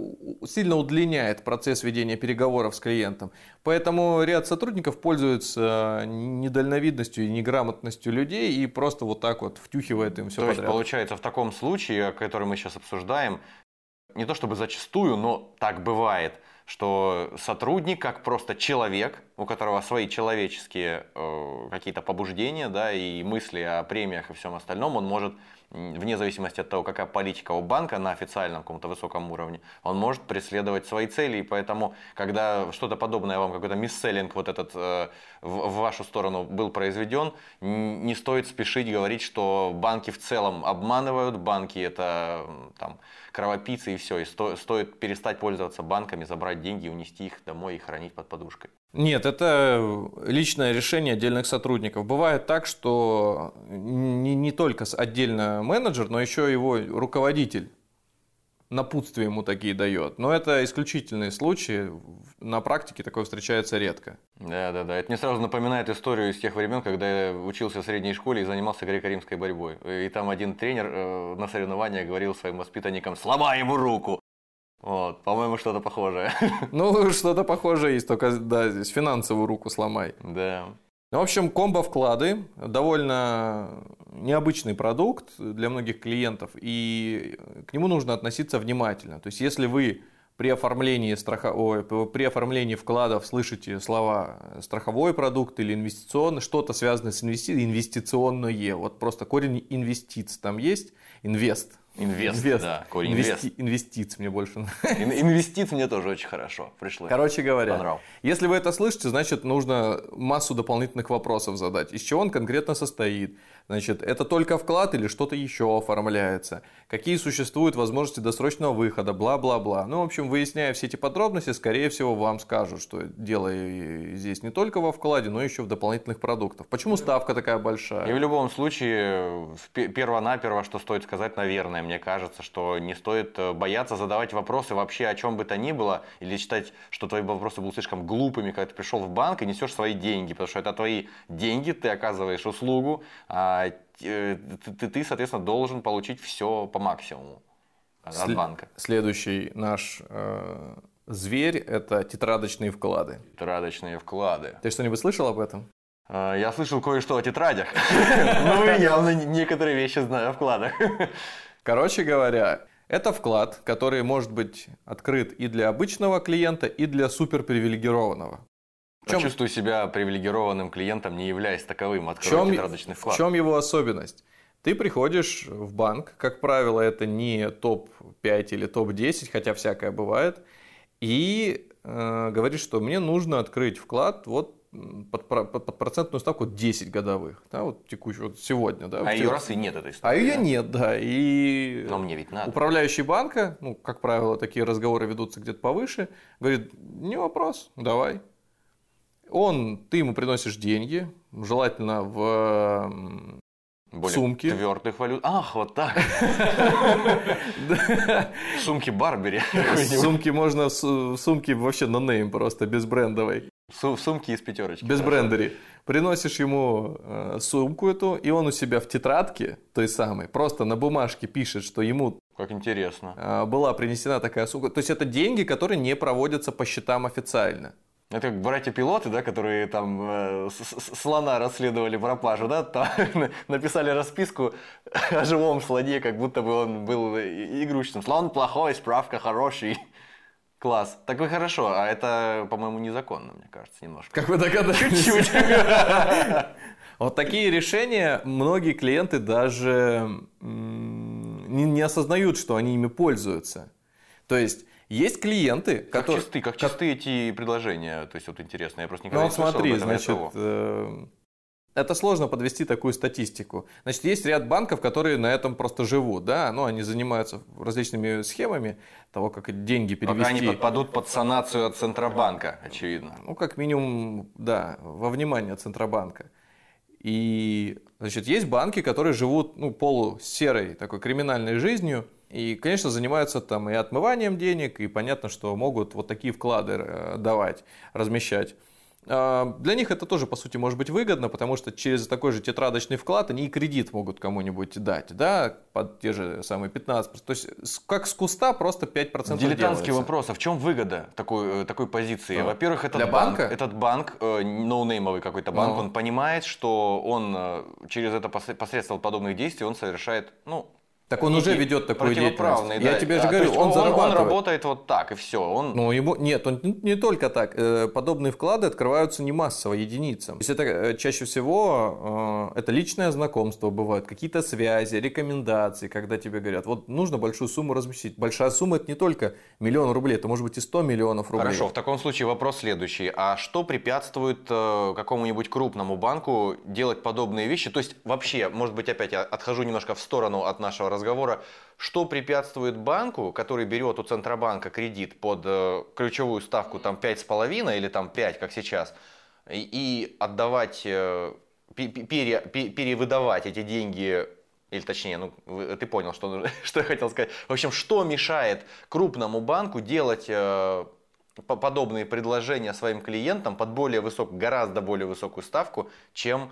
сильно удлиняет процесс ведения переговоров с клиентом. Поэтому ряд сотрудников пользуются недальновидностью и неграмотностью людей и просто вот так вот втюхивает им все то подряд. есть, получается, в таком случае, который мы сейчас обсуждаем, не то чтобы зачастую, но так бывает. что сотрудник, как просто человек, у которого свои человеческие э, какие-то побуждения, да, и мысли о премиях и всем остальном, он может вне зависимости от того, какая политика у банка на официальном каком-то высоком уровне, он может преследовать свои цели. И поэтому, когда что-то подобное вам, какой-то мисселлинг вот этот э, в, в вашу сторону был произведен, не стоит спешить говорить, что банки в целом обманывают, банки это там, кровопийцы и все. И сто, стоит перестать пользоваться банками, забрать деньги, унести их домой и хранить под подушкой. Нет, это личное решение отдельных сотрудников. Бывает так, что не, не только отдельно менеджер, но еще его руководитель напутствие ему такие дает. Но это исключительные случаи. На практике такое встречается редко. Да, да, да. Это мне сразу напоминает историю из тех времен, когда я учился в средней школе и занимался греко-римской борьбой. И там один тренер э, на соревнованиях говорил своим воспитанникам «Сломай ему руку!» Вот, по-моему, что-то похожее. Ну, что-то похожее есть, только, да, здесь финансовую руку сломай. Да. Ну, в общем, комбо-вклады довольно необычный продукт для многих клиентов, и к нему нужно относиться внимательно. То есть, если вы при оформлении, страха... Ой, при оформлении вкладов слышите слова страховой продукт или инвестиционный, что-то связанное с инвести... инвестиционное, вот просто корень инвестиций там есть, инвест, Инвест, инвест. да, корень инвест. Инвестиц мне больше нравится. Инвестиц мне тоже очень хорошо пришло. Короче говоря, Понрав. если вы это слышите, значит нужно массу дополнительных вопросов задать. Из чего он конкретно состоит? Значит, это только вклад или что-то еще оформляется? Какие существуют возможности досрочного выхода? Бла-бла-бла. Ну, в общем, выясняя все эти подробности, скорее всего, вам скажут, что дело здесь не только во вкладе, но еще в дополнительных продуктах. Почему ставка такая большая? И в любом случае, перво-наперво, что стоит сказать, наверное, мне кажется, что не стоит э, бояться задавать вопросы вообще о чем бы то ни было, или считать, что твои вопросы будут слишком глупыми, когда ты пришел в банк и несешь свои деньги, потому что это твои деньги, ты оказываешь услугу, а а, ты, ты, соответственно, должен получить все по максимуму от След... банка. Следующий наш э, зверь – это тетрадочные вклады. Тетрадочные вклады. Ты что-нибудь слышал об этом? А, я слышал кое-что о тетрадях. Ну, явно некоторые вещи знаю о вкладах. Короче говоря, это вклад, который может быть открыт и для обычного клиента, и для суперпривилегированного. Чем... Чувствую себя привилегированным клиентом, не являясь таковым, открою чем... тетрадочный вклад. В чем его особенность? Ты приходишь в банк, как правило, это не топ-5 или топ-10, хотя всякое бывает, и э, говоришь, что мне нужно открыть вклад вот под, под, под процентную ставку 10 годовых, да, вот текущую, вот сегодня, да. А ее раз и нет этой ставки. А ее да? нет, да, и Но мне ведь надо. управляющий банка, ну, как правило, такие разговоры ведутся где-то повыше, говорит, не вопрос, давай, он, ты ему приносишь деньги, желательно в более сумки. твердых валют. Ах, вот так. Сумки Барбери. Сумки можно, сумки вообще на нейм просто, без брендовой. Сумки из пятерочки. Без брендери. Приносишь ему э, сумку эту, и он у себя в тетрадке, той самой, просто на бумажке пишет, что ему как интересно. Э, была принесена такая сумка. То есть это деньги, которые не проводятся по счетам официально. Это как братья-пилоты, да, которые там э, слона расследовали пропажу, да, там, написали расписку о живом слоне, как будто бы он был игрушечным. Слон плохой, справка хороший. Класс. Так вы хорошо, а это, по-моему, незаконно, мне кажется, немножко. Как вы догадались? Чуть-чуть. Вот такие решения многие клиенты даже не осознают, что они ими пользуются. То есть есть клиенты, как которые... Чисты, как чисты эти предложения? То есть вот интересно, я просто никогда ну, не слышал смотри, значит, э, это сложно подвести такую статистику. Значит, есть ряд банков, которые на этом просто живут, да, ну, они занимаются различными схемами того, как деньги перевести. Пока они подпадут под санацию от Центробанка, очевидно. Ну, как минимум, да, во внимание Центробанка. И, значит, есть банки, которые живут, ну, полусерой такой криминальной жизнью, и, конечно, занимаются там и отмыванием денег, и понятно, что могут вот такие вклады э, давать, размещать. А, для них это тоже, по сути, может быть выгодно, потому что через такой же тетрадочный вклад они и кредит могут кому-нибудь дать, да, под те же самые 15%. То есть, как с куста просто 5% Дилетантский делается. вопрос, а в чем выгода такой, э, такой позиции? Во-первых, этот Для банк, банка? этот банк, э, ноунеймовый какой-то банк, ну. он понимает, что он через это посредством подобных действий он совершает, ну, Так он уже ведет такую деятельность. да. Я тебе же А, говорю, он, он зарабатывает. работает вот так, и все. Он... Ну, ему, нет, он не, только так. Э, Подобные вклады открываются не массово, единицам. То есть это э, чаще всего э, это личное знакомство бывает, какие-то связи, рекомендации, когда тебе говорят, вот нужно большую сумму разместить. Большая сумма это не только миллион рублей, это может быть и 100 миллионов рублей. Хорошо, в таком случае вопрос следующий. А что препятствует какому-нибудь крупному банку делать подобные вещи? То есть вообще, может быть, опять я отхожу немножко в сторону от нашего разговора. Что препятствует банку, который берет у Центробанка кредит под э, ключевую ставку там 5,5 или там 5, как сейчас, и, и отдавать, э, пе- пе- пере- пе- перевыдавать эти деньги или точнее, ну, ты понял, что, что я хотел сказать. В общем, что мешает крупному банку делать э, по- подобные предложения своим клиентам под более высок, гораздо более высокую ставку, чем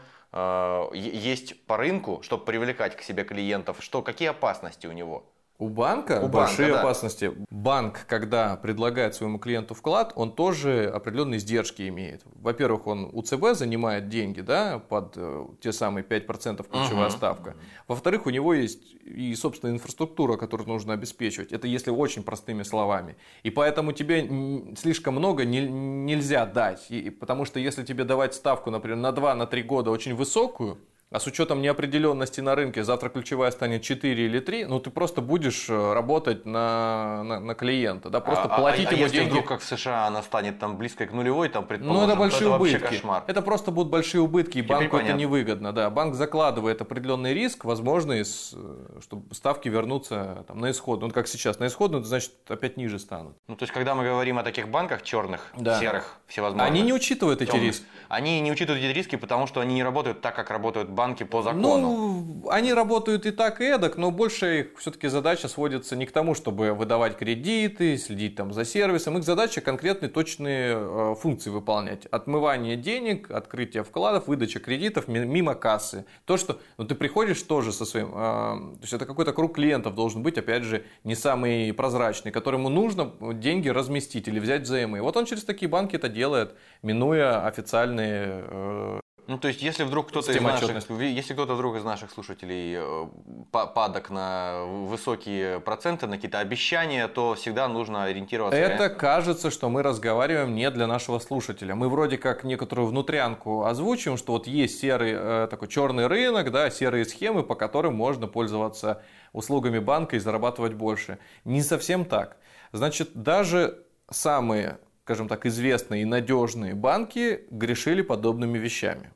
есть по рынку, чтобы привлекать к себе клиентов? Что, какие опасности у него? У банка У большие банка, да. опасности. Банк, когда предлагает своему клиенту вклад, он тоже определенные издержки имеет. Во-первых, он у ЦБ занимает деньги, да, под э, те самые 5% ключевая Мгм. ставка. Во-вторых, у него есть и собственная инфраструктура, которую нужно обеспечивать. Это если очень простыми словами. И поэтому тебе слишком много не- нельзя дать. И- потому что если тебе давать ставку, например, на 2-3 года очень высокую, а с учетом неопределенности на рынке, завтра ключевая станет 4 или 3, ну ты просто будешь э, работать на, на, на клиента, да, просто А- а- платить а, ему если деньги. вдруг, как в США, она станет там близкой к нулевой, там, Ну, предположим, это большие то вообще убытки. кошмар. Это просто будут большие убытки, и Теперь банку это понятно. невыгодно. Да. Банк закладывает определенный риск, возможный, с- э, чтобы ставки вернутся там, на исходную. Ну, как сейчас, на исходную, это значит, опять ниже станут. Ну, то есть, когда мы говорим о таких банках черных, Да. серых, всевозможных, Они не учитывают эти темных, риски. Они не учитывают эти риски, потому что они не работают так, как работают банки по закону. Ну, они работают и так, и эдак, но больше их все-таки задача сводится не к тому, чтобы выдавать кредиты, следить там за сервисом. Их задача конкретные точные э, функции выполнять. Отмывание денег, открытие вкладов, выдача кредитов ми- мимо кассы. То, что ну, ты приходишь тоже со своим... э, то есть это какой-то круг клиентов должен быть, опять же, не самый прозрачный, которому нужно деньги разместить или взять взаймы. Вот он через такие банки это делает, минуя официальные э, Ну, то есть, если вдруг кто-то из наших, если кто-то вдруг из наших слушателей э, па- падок на высокие проценты, на какие-то обещания, то всегда нужно ориентироваться. Это кажется, что мы разговариваем не для нашшего слушателя. Мы вроде как некоторую внутрянку озвучиваем, что вот есть серый э, такой черный рынок, да, серые схемы, по которым можно пользоваться услугами банка и зарабатывать больше. Не совсем так. Значит, даже самые, скажем так, известные и надежные банки грешили подобными вещами.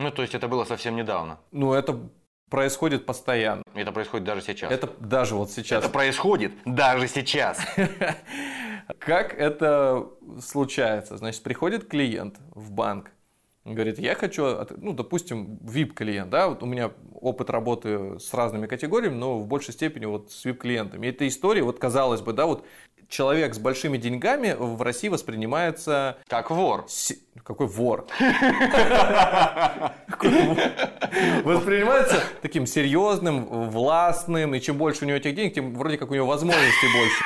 Ну, то есть, это было совсем недавно. Ну, это происходит постоянно. Это происходит даже сейчас. Это даже вот сейчас. Это происходит даже сейчас. Как это случается? Значит, приходит клиент в банк, говорит, я хочу, ну, допустим, VIP-клиент, да, вот у меня опыт работы с разными категориями, но в большей степени вот с VIP-клиентами. И эта история, вот казалось бы, да, вот человек с большими деньгами в России воспринимается... Как вор. се- Какой вор? Воспринимается таким серьезным, властным, и чем больше у него этих денег, тем вроде как у него возможностей больше.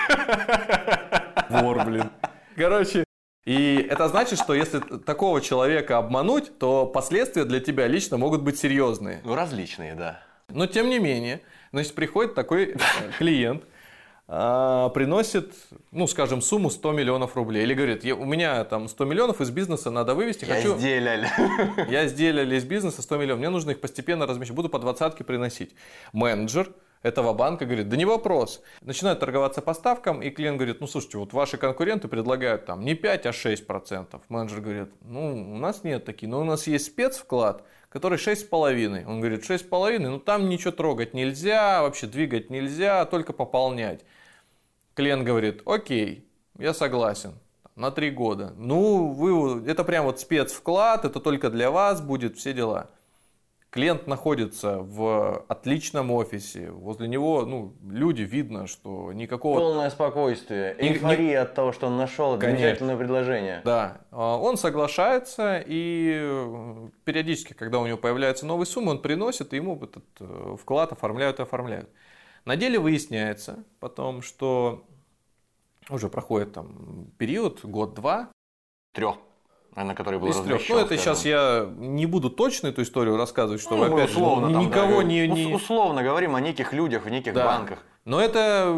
Вор, блин. Короче, и это значит, что если такого человека обмануть, то последствия для тебя лично могут быть серьезные. Ну, различные, да. Но тем не менее, значит, приходит такой клиент, приносит, ну, скажем, сумму 100 миллионов рублей. Или говорит, «Я- у меня там 100 миллионов из бизнеса надо вывести, Я хочу... сделали. Я сделал из бизнеса 100 миллионов, мне нужно их постепенно размещать, буду по двадцатке приносить. Менеджер этого банка говорит, да не вопрос. Начинают торговаться по ставкам, и клиент говорит, ну слушайте, вот ваши конкуренты предлагают там не 5, а 6 процентов. Менеджер говорит, ну у нас нет таких, но у нас есть спецвклад, который 6,5. Он говорит, 6,5, ну там ничего трогать нельзя, вообще двигать нельзя, только пополнять. Клиент говорит, окей, я согласен. На три года. Ну, вы, это прям вот спецвклад, это только для вас будет, все дела. Клиент находится в отличном офисе, возле него ну, люди, видно, что никакого... Полное спокойствие. Эйфория от того, что он нашел замечательное предложение. Да, а, он соглашается, и э, периодически, когда у него появляются новые суммы, он приносит, и ему этот э, вклад оформляют и оформляют. На деле выясняется потом, что уже проходит там период, год-два, Трех. На которой был Из трех. Ну, это скажем. сейчас я не буду точно эту историю рассказывать, что, Ну, опять же, условно там, никого да, не, не... Условно говорим о неких людях в неких Да. банках. Но это,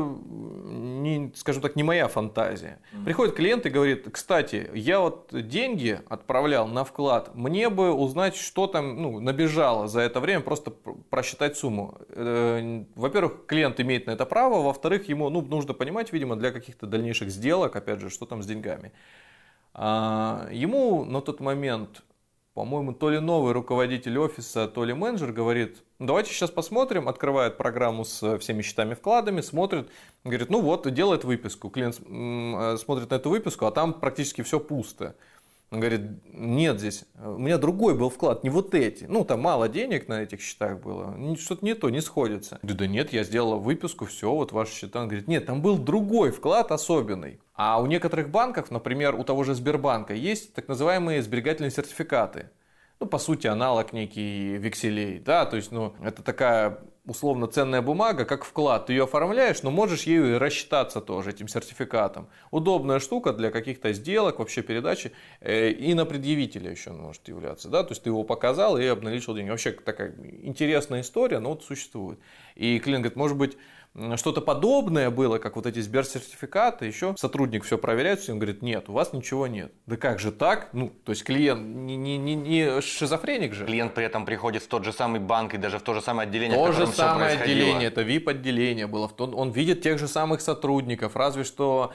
не, скажем так, не моя фантазия. Приходит клиент и говорит, кстати, я вот деньги отправлял на вклад, мне бы узнать, что там ну, набежало за это время, просто пр- просчитать сумму. Э, Во-первых, клиент имеет на это право, во-вторых, ему ну, нужно понимать, видимо, для каких-то дальнейших сделок, опять же, что там с деньгами. А, Ему на тот момент, по-моему, то ли новый руководитель офиса, то ли менеджер говорит, «Ну, давайте сейчас посмотрим, открывает программу с всеми счетами, вкладами, смотрит, говорит, ну вот, делает выписку. Клиент э, смотрит на эту выписку, а там практически все пусто. Он говорит, нет здесь, у меня другой был вклад, не вот эти. Ну, там мало денег на этих счетах было, что-то не то, не сходится. Да, да нет, я сделал выписку, все, вот ваши счета. Он говорит, нет, там был другой вклад особенный. А у некоторых банков, например, у того же Сбербанка, есть так называемые сберегательные сертификаты. Ну, по сути, аналог некий векселей, да, то есть, ну, это такая условно ценная бумага, как вклад. Ты ее оформляешь, но можешь ею и рассчитаться тоже, этим сертификатом. Удобная штука для каких-то сделок, вообще передачи. э, И на предъявителя еще он может являться, да, то есть ты его показал и обналичил деньги. Вообще такая интересная история, но вот существует. И клиент говорит, может быть, что-то подобное было, как вот эти сберсертификаты, еще сотрудник все проверяет, и он говорит, нет, у вас ничего нет. Да как же так? Ну, то есть клиент не, не, не, не шизофреник же. Клиент при этом приходит в тот же самый банк и даже в то же самое отделение, То же самое отделение, это VIP-отделение было. Он, он видит тех же самых сотрудников, разве что,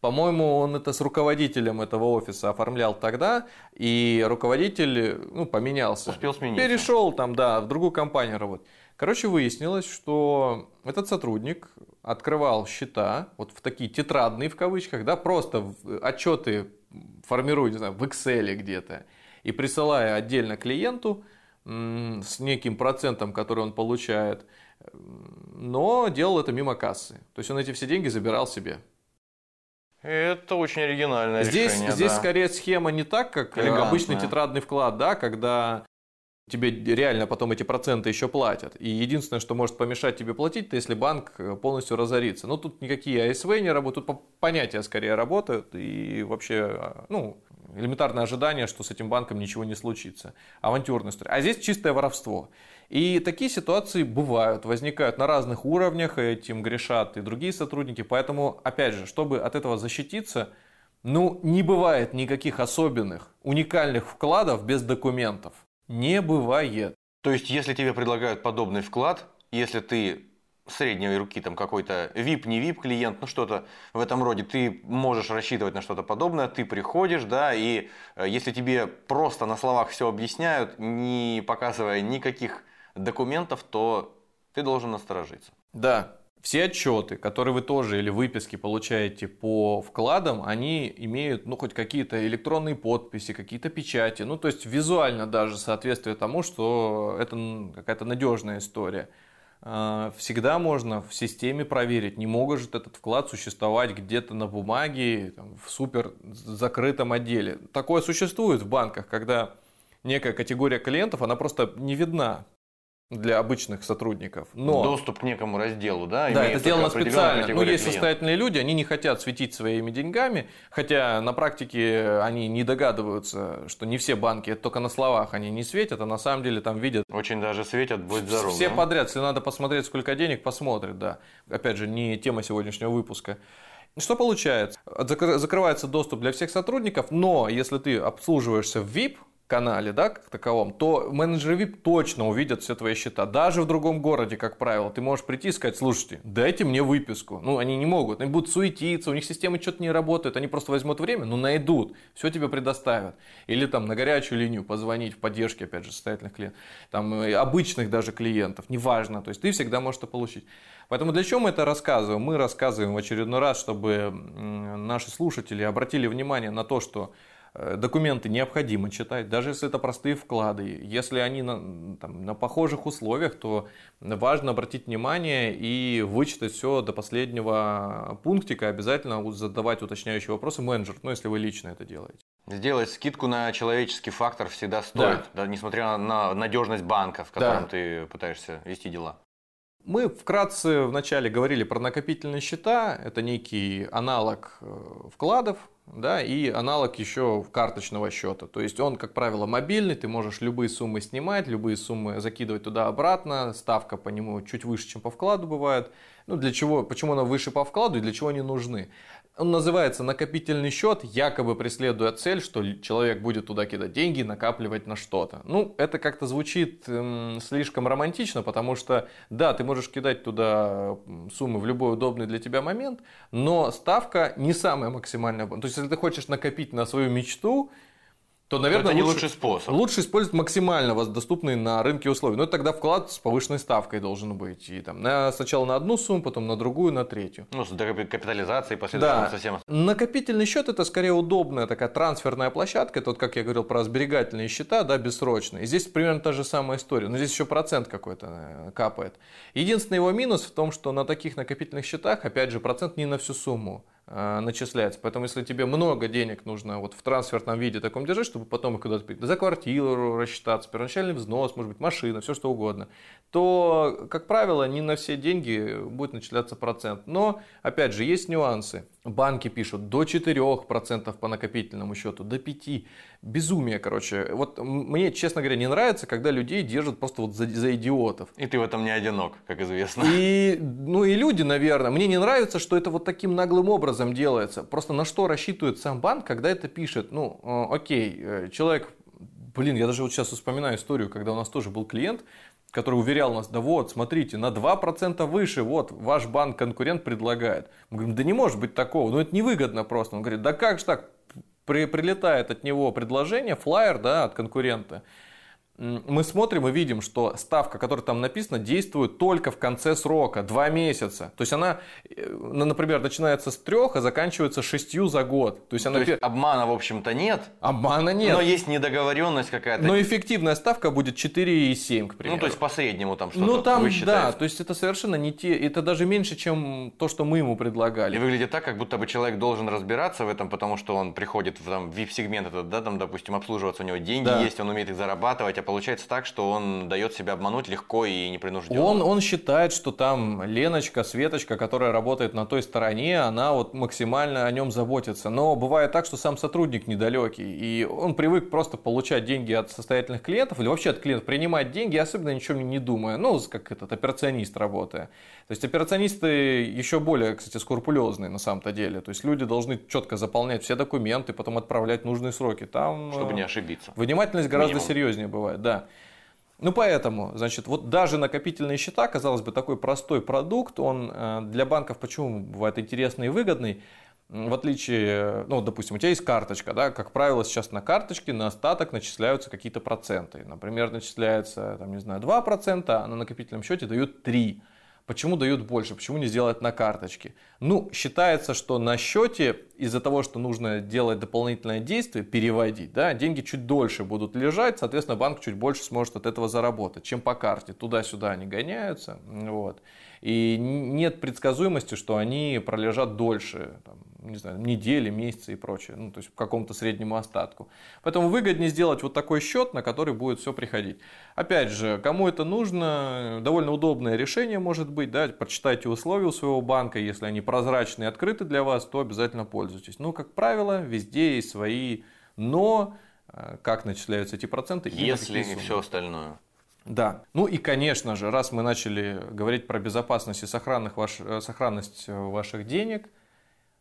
по-моему, он это с руководителем этого офиса оформлял тогда, и руководитель ну, поменялся. Успел смениться. Перешел там, да, в другую компанию работать. Короче, выяснилось, что этот сотрудник открывал счета, вот в такие тетрадные в кавычках, да, просто в- отчеты формирует, не знаю, в Excel где-то, и присылая отдельно клиенту с неким процентом, который он получает, но делал это мимо кассы. То есть он эти все деньги забирал себе. Это очень оригинальное Здесь, решение. здесь да. скорее схема не так, как э, Элегантная. обычный тетрадный вклад, да, когда тебе реально потом эти проценты еще платят. И единственное, что может помешать тебе платить, это если банк э, полностью разорится. Но тут никакие АСВ не работают, тут по- понятия скорее работают. И вообще, а, ну, элементарное ожидание, что с этим банком ничего не случится. Авантюрная история. А здесь чистое воровство. И такие ситуации бывают, возникают на разных уровнях, этим грешат и другие сотрудники. Поэтому, опять же, чтобы от этого защититься, ну, не бывает никаких особенных, уникальных вкладов без документов. Не бывает. То есть, если тебе предлагают подобный вклад, если ты средней руки там какой-то VIP, не VIP клиент, ну что-то в этом роде, ты можешь рассчитывать на что-то подобное, ты приходишь, да, и э, если тебе просто на словах все объясняют, не показывая никаких документов, то ты должен насторожиться. Да, все отчеты, которые вы тоже или выписки получаете по вкладам, они имеют, ну, хоть какие-то электронные подписи, какие-то печати, ну, то есть визуально даже соответствие тому, что это какая-то надежная история. А, Всегда можно в системе проверить, не может этот вклад существовать где-то на бумаге, там, в супер закрытом отделе. Такое существует в банках, когда некая категория клиентов, она просто не видна для обычных сотрудников. Но... Доступ к некому разделу, да? Да, это сделано специально. Ну, есть состоятельные люди, они не хотят светить своими деньгами, хотя на практике они не догадываются, что не все банки, это только на словах они не светят, а на самом деле там видят Очень даже светят, будь здоров. все да? подряд. Если надо посмотреть, сколько денег, посмотрят, да. Опять же, не тема сегодняшнего выпуска. Что получается? Закр- Закрывается доступ для всех сотрудников, но если ты обслуживаешься в VIP, канале, да, как таковом, то менеджеры VIP точно увидят все твои счета. Даже в другом городе, как правило, ты можешь прийти и сказать, слушайте, дайте мне выписку. Ну, они не могут, они будут суетиться, у них системы что-то не работают, они просто возьмут время, ну, найдут, все тебе предоставят. Или там на горячую линию позвонить в поддержке, опять же, состоятельных клиентов, там, э, обычных даже клиентов, неважно, то есть ты всегда можешь это получить. Поэтому для чего мы это рассказываем? Мы рассказываем в очередной раз, чтобы наши слушатели обратили внимание на то, что документы необходимо читать, даже если это простые вклады. Если они на, там, на похожих условиях, то важно обратить внимание и вычитать все до последнего пунктика, обязательно задавать уточняющие вопросы менеджеру, ну, если вы лично это делаете. Сделать скидку на человеческий фактор всегда стоит, да. несмотря на надежность банка, в котором Да. ты пытаешься вести дела. Мы вкратце вначале говорили про накопительные счета. Это некий аналог э, вкладов, да, и аналог еще карточного счета. То есть он, как правило, мобильный, ты можешь любые суммы снимать, любые суммы закидывать туда-обратно, ставка по нему чуть выше, чем по вкладу бывает. Ну, для чего, почему она выше по вкладу и для чего они нужны? Он называется накопительный счет, якобы преследуя цель, что человек будет туда кидать деньги, накапливать на что-то. Ну, это как-то звучит эм, слишком романтично, потому что, да, ты можешь кидать туда суммы в любой удобный для тебя момент, но ставка не самая максимальная. То есть, если ты хочешь накопить на свою мечту, то, наверное, это не лучше, лучший способ. Лучше использовать максимально доступные на рынке условия. Но это тогда вклад с повышенной ставкой должен быть. И там на, сначала на одну сумму, потом на другую, на третью. Ну, с капитализацией последующим да. совсем. Накопительный счет это скорее удобная такая трансферная площадка. Это вот как я говорил про сберегательные счета, да, бессрочные. И здесь примерно та же самая история. Но здесь еще процент какой-то э, капает. Единственный его минус в том, что на таких накопительных счетах, опять же, процент не на всю сумму. Э, начисляется. Поэтому, если тебе много денег нужно вот в трансферном виде таком держать, чтобы потом их куда-то за квартиру рассчитаться, первоначальный взнос, может быть, машина, все что угодно, то, как правило, не на все деньги будет начисляться процент. Но, опять же, есть нюансы. Банки пишут до 4% по накопительному счету, до 5%. Безумие, короче. Вот мне, честно говоря, не нравится, когда людей держат просто вот за, за идиотов. И ты в этом не одинок, как известно. И, ну и люди, наверное. Мне не нравится, что это вот таким наглым образом делается. Просто на что рассчитывает сам банк, когда это пишет? Ну, э, окей, э, человек Блин, я даже вот сейчас вспоминаю историю, когда у нас тоже был клиент, который уверял нас, да вот, смотрите, на 2% выше, вот, ваш банк-конкурент предлагает. Мы говорим, да не может быть такого, ну это невыгодно просто. Он говорит, да как же так, При, прилетает от него предложение, флайер, да, от конкурента, мы смотрим и видим, что ставка, которая там написана, действует только в конце срока, два месяца. То есть она, э, например, начинается с трех, а заканчивается шестью за год. То есть, она... То есть обмана, в общем-то, нет. Обмана нет. Но есть недоговоренность какая-то. Но эффективная ставка будет 4,7, к примеру. Ну, то есть по среднему там что-то Ну, там, да, то есть это совершенно не те, это даже меньше, чем то, что мы ему предлагали. И выглядит так, как будто бы человек должен разбираться в этом, потому что он приходит в там, VIP-сегмент, этот, да, там, допустим, обслуживаться, у него деньги да. есть, он умеет их зарабатывать, получается так, что он дает себя обмануть легко и непринужденно. Он, он считает, что там Леночка, Светочка, которая работает на той стороне, она вот максимально о нем заботится. Но бывает так, что сам сотрудник недалекий, и он привык просто получать деньги от состоятельных клиентов или вообще от клиентов, принимать деньги, особенно ничего не думая. Ну, как этот операционист работая. То есть операционисты еще более, кстати, скрупулезные на самом-то деле. То есть люди должны четко заполнять все документы, потом отправлять нужные сроки. Там, Чтобы не ошибиться. Внимательность гораздо Минимум. серьезнее бывает, да. Ну, поэтому, значит, вот даже накопительные счета, казалось бы, такой простой продукт, он э, для банков почему бывает интересный и выгодный, в отличие, ну, допустим, у тебя есть карточка, да, как правило, сейчас на карточке на остаток начисляются какие-то проценты. Например, начисляется, там, не знаю, 2%, а на накопительном счете дают 3%. Почему дают больше? Почему не сделать на карточке? Ну, считается, что на счете из-за того, что нужно делать дополнительное действие, переводить, да, деньги чуть дольше будут лежать, соответственно, банк чуть больше сможет от этого заработать, чем по карте. Туда-сюда они гоняются. Вот. И нет предсказуемости, что они пролежат дольше, там, не знаю, недели, месяцы и прочее, ну, то есть в каком-то среднему остатку. Поэтому выгоднее сделать вот такой счет, на который будет все приходить. Опять же, кому это нужно, довольно удобное решение может быть, да, прочитайте условия у своего банка, если они прозрачные и открыты для вас, то обязательно пользуйтесь. Ну, как правило, везде есть свои но, э, как начисляются эти проценты. Если не все остальное. Да. Ну и, конечно же, раз мы начали говорить про безопасность и ваш, э, сохранность э, ваших денег,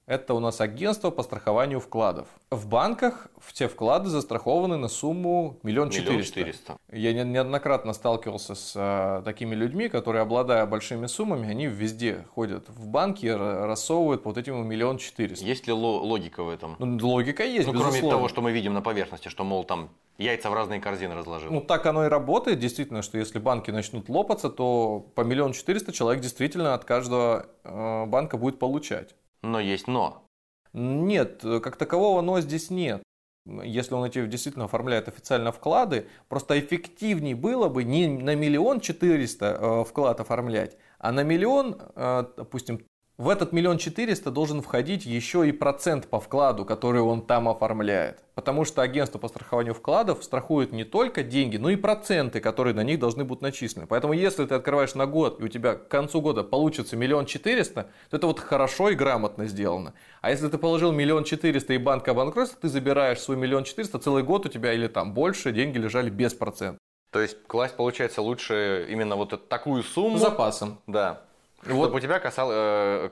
это у нас агентство по страхованию вкладов. В банках все вклады застрахованы на сумму миллион четыреста. Я неоднократно сталкивался с а, такими людьми, которые, обладая большими суммами, они везде ходят в банки и рассовывают вот этим миллион четыреста. Есть ли логика в этом? Ну, логика есть, Ну, кроме того, что мы видим на поверхности, что, мол, там яйца в разные корзины разложил. Ну, так оно и работает, действительно, что если банки начнут лопаться, то по миллион четыреста человек действительно от каждого э, банка будет получать. Но есть но. Нет, как такового но здесь нет. Если он эти действительно оформляет официально вклады, просто эффективнее было бы не на миллион четыреста э, вклад оформлять, а на миллион, э, допустим, в этот миллион четыреста должен входить еще и процент по вкладу, который он там оформляет. Потому что агентство по страхованию вкладов страхует не только деньги, но и проценты, которые на них должны быть начислены. Поэтому если ты открываешь на год, и у тебя к концу года получится миллион четыреста, то это вот хорошо и грамотно сделано. А если ты положил миллион четыреста и банк обанкротился, ты забираешь свой миллион четыреста, целый год у тебя или там больше, деньги лежали без процентов. То есть класть получается лучше именно вот такую сумму. С запасом. Да. Вот. Чтобы у тебя касал, э,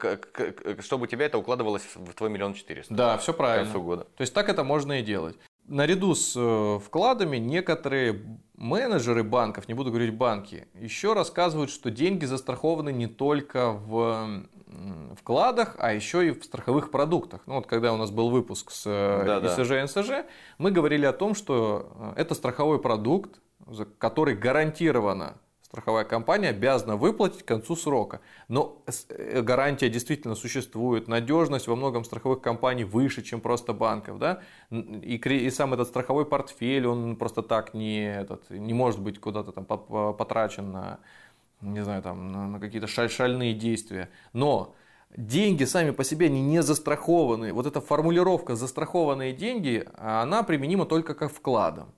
чтобы у тебя это укладывалось в твой миллион четыреста. Да, все правильно. К концу года. То есть так это можно и делать. Наряду с э, вкладами некоторые менеджеры банков, не буду говорить банки, еще рассказывают, что деньги застрахованы не только в вкладах, а еще и в страховых продуктах. Ну вот когда у нас был выпуск с э, да, ИСЖ и НСЖ, мы говорили о том, что это страховой продукт, который гарантированно страховая компания обязана выплатить к концу срока. Но э, гарантия действительно существует, надежность во многом страховых компаний выше, чем просто банков. Да? И, и сам этот страховой портфель, он просто так не, этот, не может быть куда-то там потрачен на, не знаю, там, на, какие-то шаль, шальные действия. Но деньги сами по себе они не застрахованы. Вот эта формулировка «застрахованные деньги», она применима только как вкладом.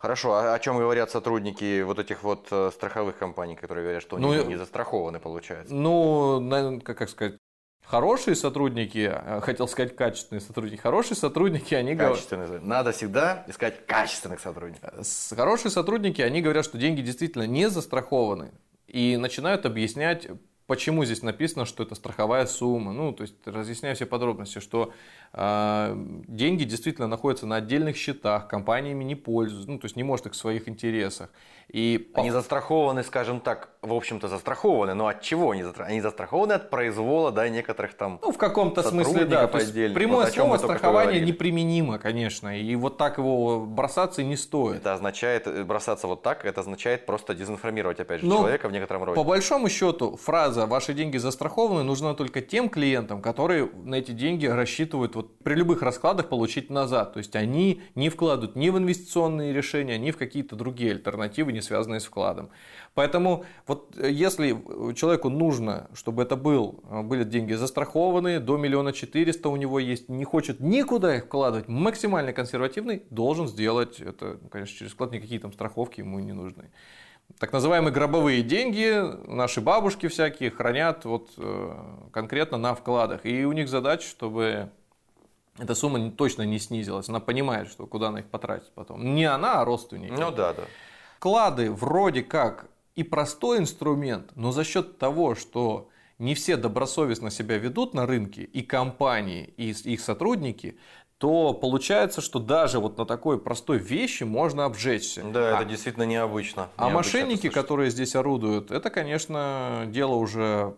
Хорошо, а о чем говорят сотрудники вот этих вот э, страховых компаний, которые говорят, что ну, они не застрахованы, получается? Ну, как, как сказать, хорошие сотрудники, э, хотел сказать качественные сотрудники, хорошие сотрудники, они качественные. говорят... Надо всегда искать качественных сотрудников. Хорошие сотрудники, они говорят, что деньги действительно не застрахованы. И начинают объяснять, почему здесь написано, что это страховая сумма. Ну, то есть разъясняю все подробности, что деньги действительно находятся на отдельных счетах, компаниями не пользуются, ну, то есть не может их в своих интересах. И они застрахованы, скажем так, в общем-то застрахованы, но от чего они застрахованы? Они застрахованы от произвола, да, некоторых там Ну, в каком-то смысле, да. То есть прямое вот слово страхование неприменимо, конечно, и вот так его бросаться не стоит. Это означает, э, бросаться вот так, это означает просто дезинформировать, опять же, но человека в некотором роде. По большому счету, фраза «ваши деньги застрахованы» нужна только тем клиентам, которые на эти деньги рассчитывают вот при любых раскладах получить назад. То есть они не вкладывают ни в инвестиционные решения, ни в какие-то другие альтернативы, не связанные с вкладом. Поэтому вот э, если человеку нужно, чтобы это был, э, были деньги застрахованные, до миллиона четыреста у него есть, не хочет никуда их вкладывать, максимально консервативный, должен сделать это, конечно, через вклад, никакие там страховки ему не нужны. Так называемые гробовые деньги наши бабушки всякие хранят вот э, конкретно на вкладах. И у них задача, чтобы эта сумма точно не снизилась. Она понимает, что куда она их потратит потом. Не она, а родственники. Ну да, да. Вклады вроде как и простой инструмент, но за счет того, что не все добросовестно себя ведут на рынке, и компании, и их сотрудники, то получается, что даже вот на такой простой вещи можно обжечься. Да, а, это действительно необычно. А мошенники, которые здесь орудуют, это, конечно, дело уже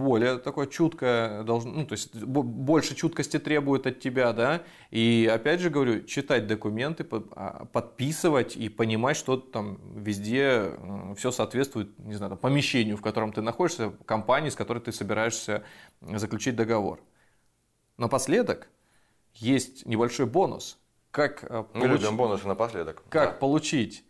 более такое чуткое, должно, ну, то есть больше чуткости требует от тебя, да, и опять же говорю, читать документы, а, подписывать и понимать, что там везде все соответствует, не знаю, помещению, в котором ты находишься, компании, с которой ты собираешься заключить договор. Напоследок есть небольшой бонус. Как э, Мы получ... любим бонусы напоследок. Как да. получить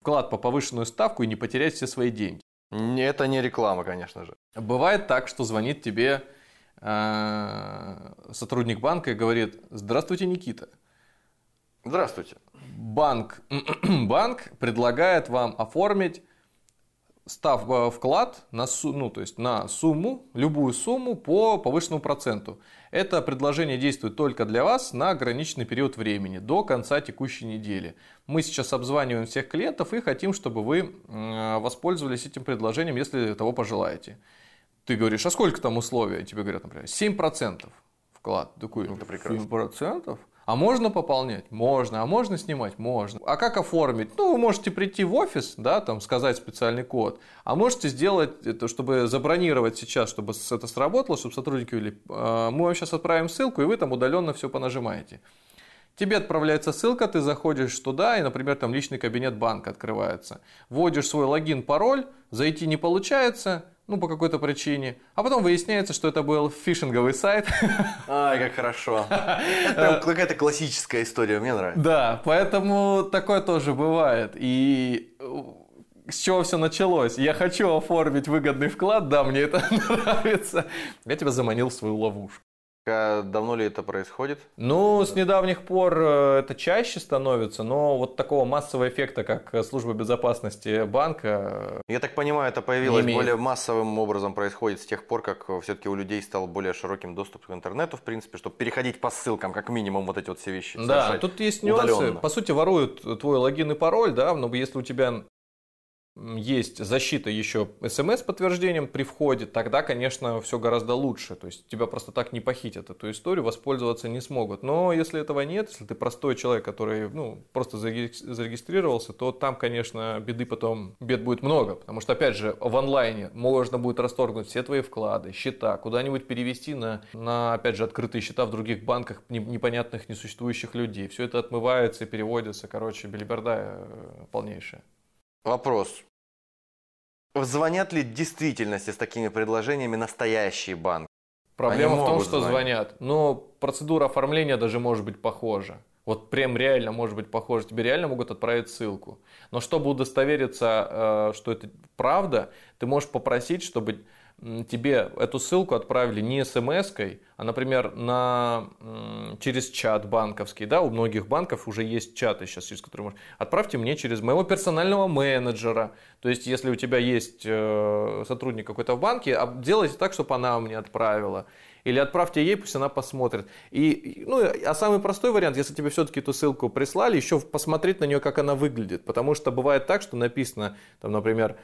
вклад по повышенную ставку и не потерять все свои деньги. Это не реклама, конечно же. Бывает так, что звонит тебе э, сотрудник банка и говорит, здравствуйте, Никита. Здравствуйте. Банк, банк предлагает вам оформить став э, вклад на, ну, то есть на сумму, любую сумму по повышенному проценту. Это предложение действует только для вас на ограниченный период времени, до конца текущей недели. Мы сейчас обзваниваем всех клиентов и хотим, чтобы вы воспользовались этим предложением, если того пожелаете. Ты говоришь, а сколько там условия? Тебе говорят, например, 7% вклад. Такой, Это прекрасно. 7%? А можно пополнять? Можно. А можно снимать? Можно. А как оформить? Ну, вы можете прийти в офис, да, там сказать специальный код. А можете сделать это, чтобы забронировать сейчас, чтобы это сработало, чтобы сотрудники увидели. «А, мы вам сейчас отправим ссылку, и вы там удаленно все понажимаете. Тебе отправляется ссылка, ты заходишь туда, и, например, там личный кабинет банка открывается. Вводишь свой логин, пароль, зайти не получается, ну, по какой-то причине. А потом выясняется, что это был фишинговый сайт. Ай, как хорошо. Это какая-то классическая история, мне нравится. Да, поэтому такое тоже бывает. И с чего все началось. Я хочу оформить выгодный вклад, да, мне это нравится. Я тебя заманил в свою ловушку. А давно ли это происходит? Ну, с недавних пор э, это чаще становится, но вот такого массового эффекта, как э, служба безопасности банка... Я так понимаю, это появилось более массовым образом происходит с тех пор, как все-таки у людей стал более широким доступ к интернету, в принципе, чтобы переходить по ссылкам, как минимум, вот эти вот все вещи. Да, тут есть нюансы. Удаленно. По сути, воруют твой логин и пароль, да, но если у тебя есть защита еще смс-подтверждением при входе, тогда, конечно, все гораздо лучше. То есть тебя просто так не похитят эту историю, воспользоваться не смогут. Но если этого нет, если ты простой человек, который ну, просто зарегистрировался, то там, конечно, беды потом, бед будет много. Потому что, опять же, в онлайне можно будет расторгнуть все твои вклады, счета, куда-нибудь перевести на, на, опять же, открытые счета в других банках непонятных, несуществующих людей. Все это отмывается и переводится. Короче, белиберда э, полнейшая. Вопрос. Звонят ли в действительности с такими предложениями настоящие банки? Проблема Они в том, что звонить. звонят. Но процедура оформления даже может быть похожа. Вот прям реально может быть похоже. Тебе реально могут отправить ссылку. Но чтобы удостовериться, э, что это правда, ты можешь попросить, чтобы тебе эту ссылку отправили не смс-кой, а, например, на, через чат банковский, да, у многих банков уже есть чаты сейчас, через которые можно, отправьте мне через моего персонального менеджера, то есть, если у тебя есть э, сотрудник какой-то в банке, делайте так, чтобы она мне отправила, или отправьте ей, пусть она посмотрит. И, ну, а самый простой вариант, если тебе все-таки эту ссылку прислали, еще посмотреть на нее, как она выглядит. Потому что бывает так, что написано, там, например,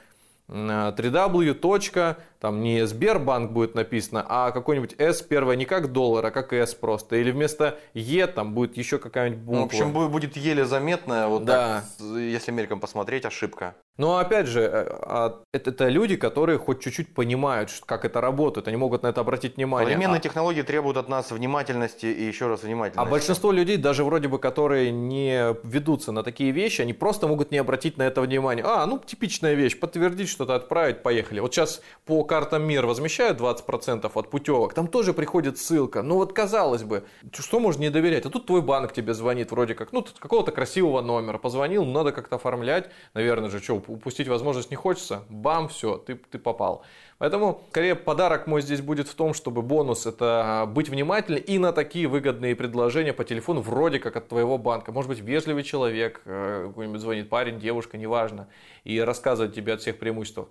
3w. Там не Сбербанк будет написано, а какой-нибудь S первое не как доллар, а как S просто. Или вместо E там будет еще какая-нибудь буква. Ну, в общем, будет еле заметная, вот да. так, если мельком посмотреть, ошибка. Но опять же, э, а, это, это люди, которые хоть чуть-чуть понимают, как это работает, они могут на это обратить внимание. Современные а... технологии требуют от нас внимательности и еще раз внимательности. А большинство людей, даже вроде бы, которые не ведутся на такие вещи, они просто могут не обратить на это внимание. А, ну типичная вещь, подтвердить что-то, отправить, поехали. Вот сейчас по картам МИР возмещают 20% от путевок, там тоже приходит ссылка. Ну вот казалось бы, что можно не доверять? А тут твой банк тебе звонит вроде как, ну какого-то красивого номера, позвонил, надо как-то оформлять, наверное же, что, упустить возможность не хочется, бам, все, ты, ты попал. Поэтому, скорее, подарок мой здесь будет в том, чтобы бонус это быть внимательным и на такие выгодные предложения по телефону, вроде как от твоего банка. Может быть, вежливый человек, э, какой-нибудь звонит парень, девушка, неважно, и рассказывает тебе о всех преимуществах.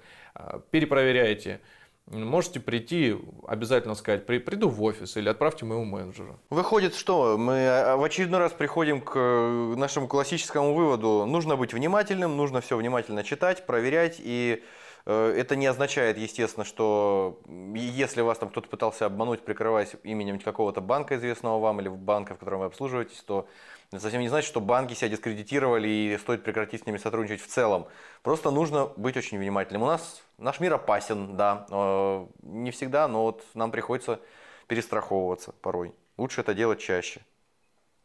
Перепроверяйте. Можете прийти, обязательно сказать, при, приду в офис или отправьте моему менеджеру. Выходит, что мы э, в очередной раз приходим к э, нашему классическому выводу. Нужно быть внимательным, нужно все внимательно читать, проверять. И это не означает, естественно, что если вас там кто-то пытался обмануть, прикрываясь именем какого-то банка известного вам или банка, в котором вы обслуживаетесь, то это совсем не значит, что банки себя дискредитировали и стоит прекратить с ними сотрудничать в целом. Просто нужно быть очень внимательным. У нас наш мир опасен, да, не всегда, но вот нам приходится перестраховываться порой. Лучше это делать чаще,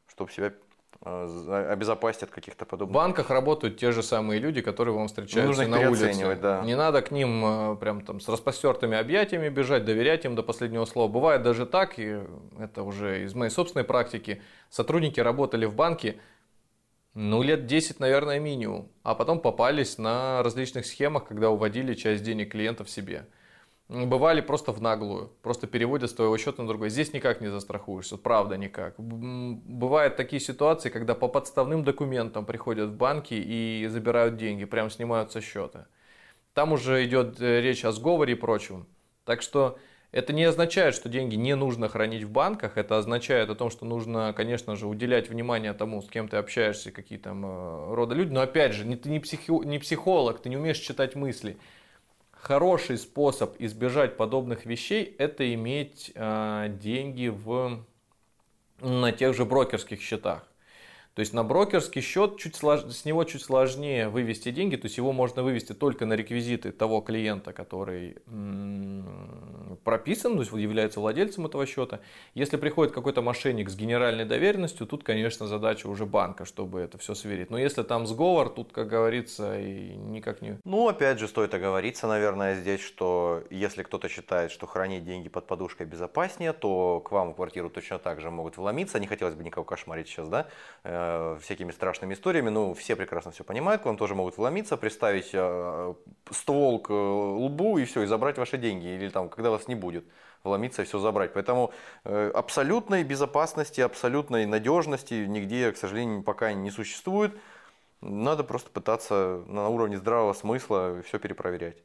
чтобы себя э, обезопасить от каких-то подобных. В банках работают те же самые люди, которые вам встречаются Нужно на улице. Да. Не надо к ним э, прям там с распостертыми объятиями бежать, доверять им до последнего слова. Бывает даже так, и это уже из моей собственной практики. Сотрудники работали в банке ну, лет 10, наверное, минимум. А потом попались на различных схемах, когда уводили часть денег клиентов себе. Бывали просто в наглую, просто переводят с твоего счета на другой. Здесь никак не застрахуешься, правда никак. Бывают такие ситуации, когда по подставным документам приходят в банки и забирают деньги, прям снимают со счета. Там уже идет э, речь о сговоре и прочем. Так что это не означает, что деньги не нужно хранить в банках, это означает о том, что нужно, конечно же, уделять внимание тому, с кем ты общаешься, какие там э, рода люди. Но опять же, ты не, психи, не психолог, ты не умеешь читать мысли. Хороший способ избежать подобных вещей – это иметь э, деньги в, на тех же брокерских счетах. То есть на брокерский счет чуть слож... с него чуть сложнее вывести деньги, то есть его можно вывести только на реквизиты того клиента, который прописан, то есть является владельцем этого счета. Если приходит какой-то мошенник с генеральной доверенностью, тут, конечно, задача уже банка, чтобы это все сверить. Но если там сговор, тут, как говорится, и никак не... Ну, опять же, стоит оговориться, наверное, здесь, что если кто-то считает, что хранить деньги под подушкой безопаснее, то к вам в квартиру точно так же могут вломиться. Не хотелось бы никого кошмарить сейчас, да? Э, всякими страшными историями, ну, все прекрасно все понимают, к вам тоже могут вломиться, приставить э, ствол к э, лбу и все, и забрать ваши деньги, или там, когда вас не будет, вломиться и все забрать. Поэтому абсолютной безопасности, абсолютной надежности нигде, к сожалению, пока не существует. Надо просто пытаться на уровне здравого смысла все перепроверять.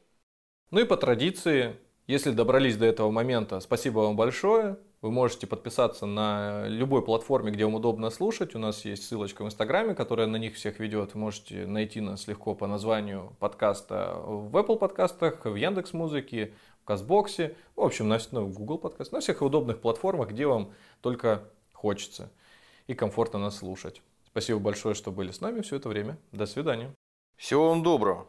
Ну и по традиции, если добрались до этого момента, спасибо вам большое. Вы можете подписаться на любой платформе, где вам удобно слушать. У нас есть ссылочка в Инстаграме, которая на них всех ведет. Вы можете найти нас легко по названию подкаста в Apple подкастах, в Яндекс Музыке, в Казбоксе, в общем, на ну, Google подкаст, на всех удобных платформах, где вам только хочется и комфортно нас слушать. Спасибо большое, что были с нами все это время. До свидания. Всего вам доброго.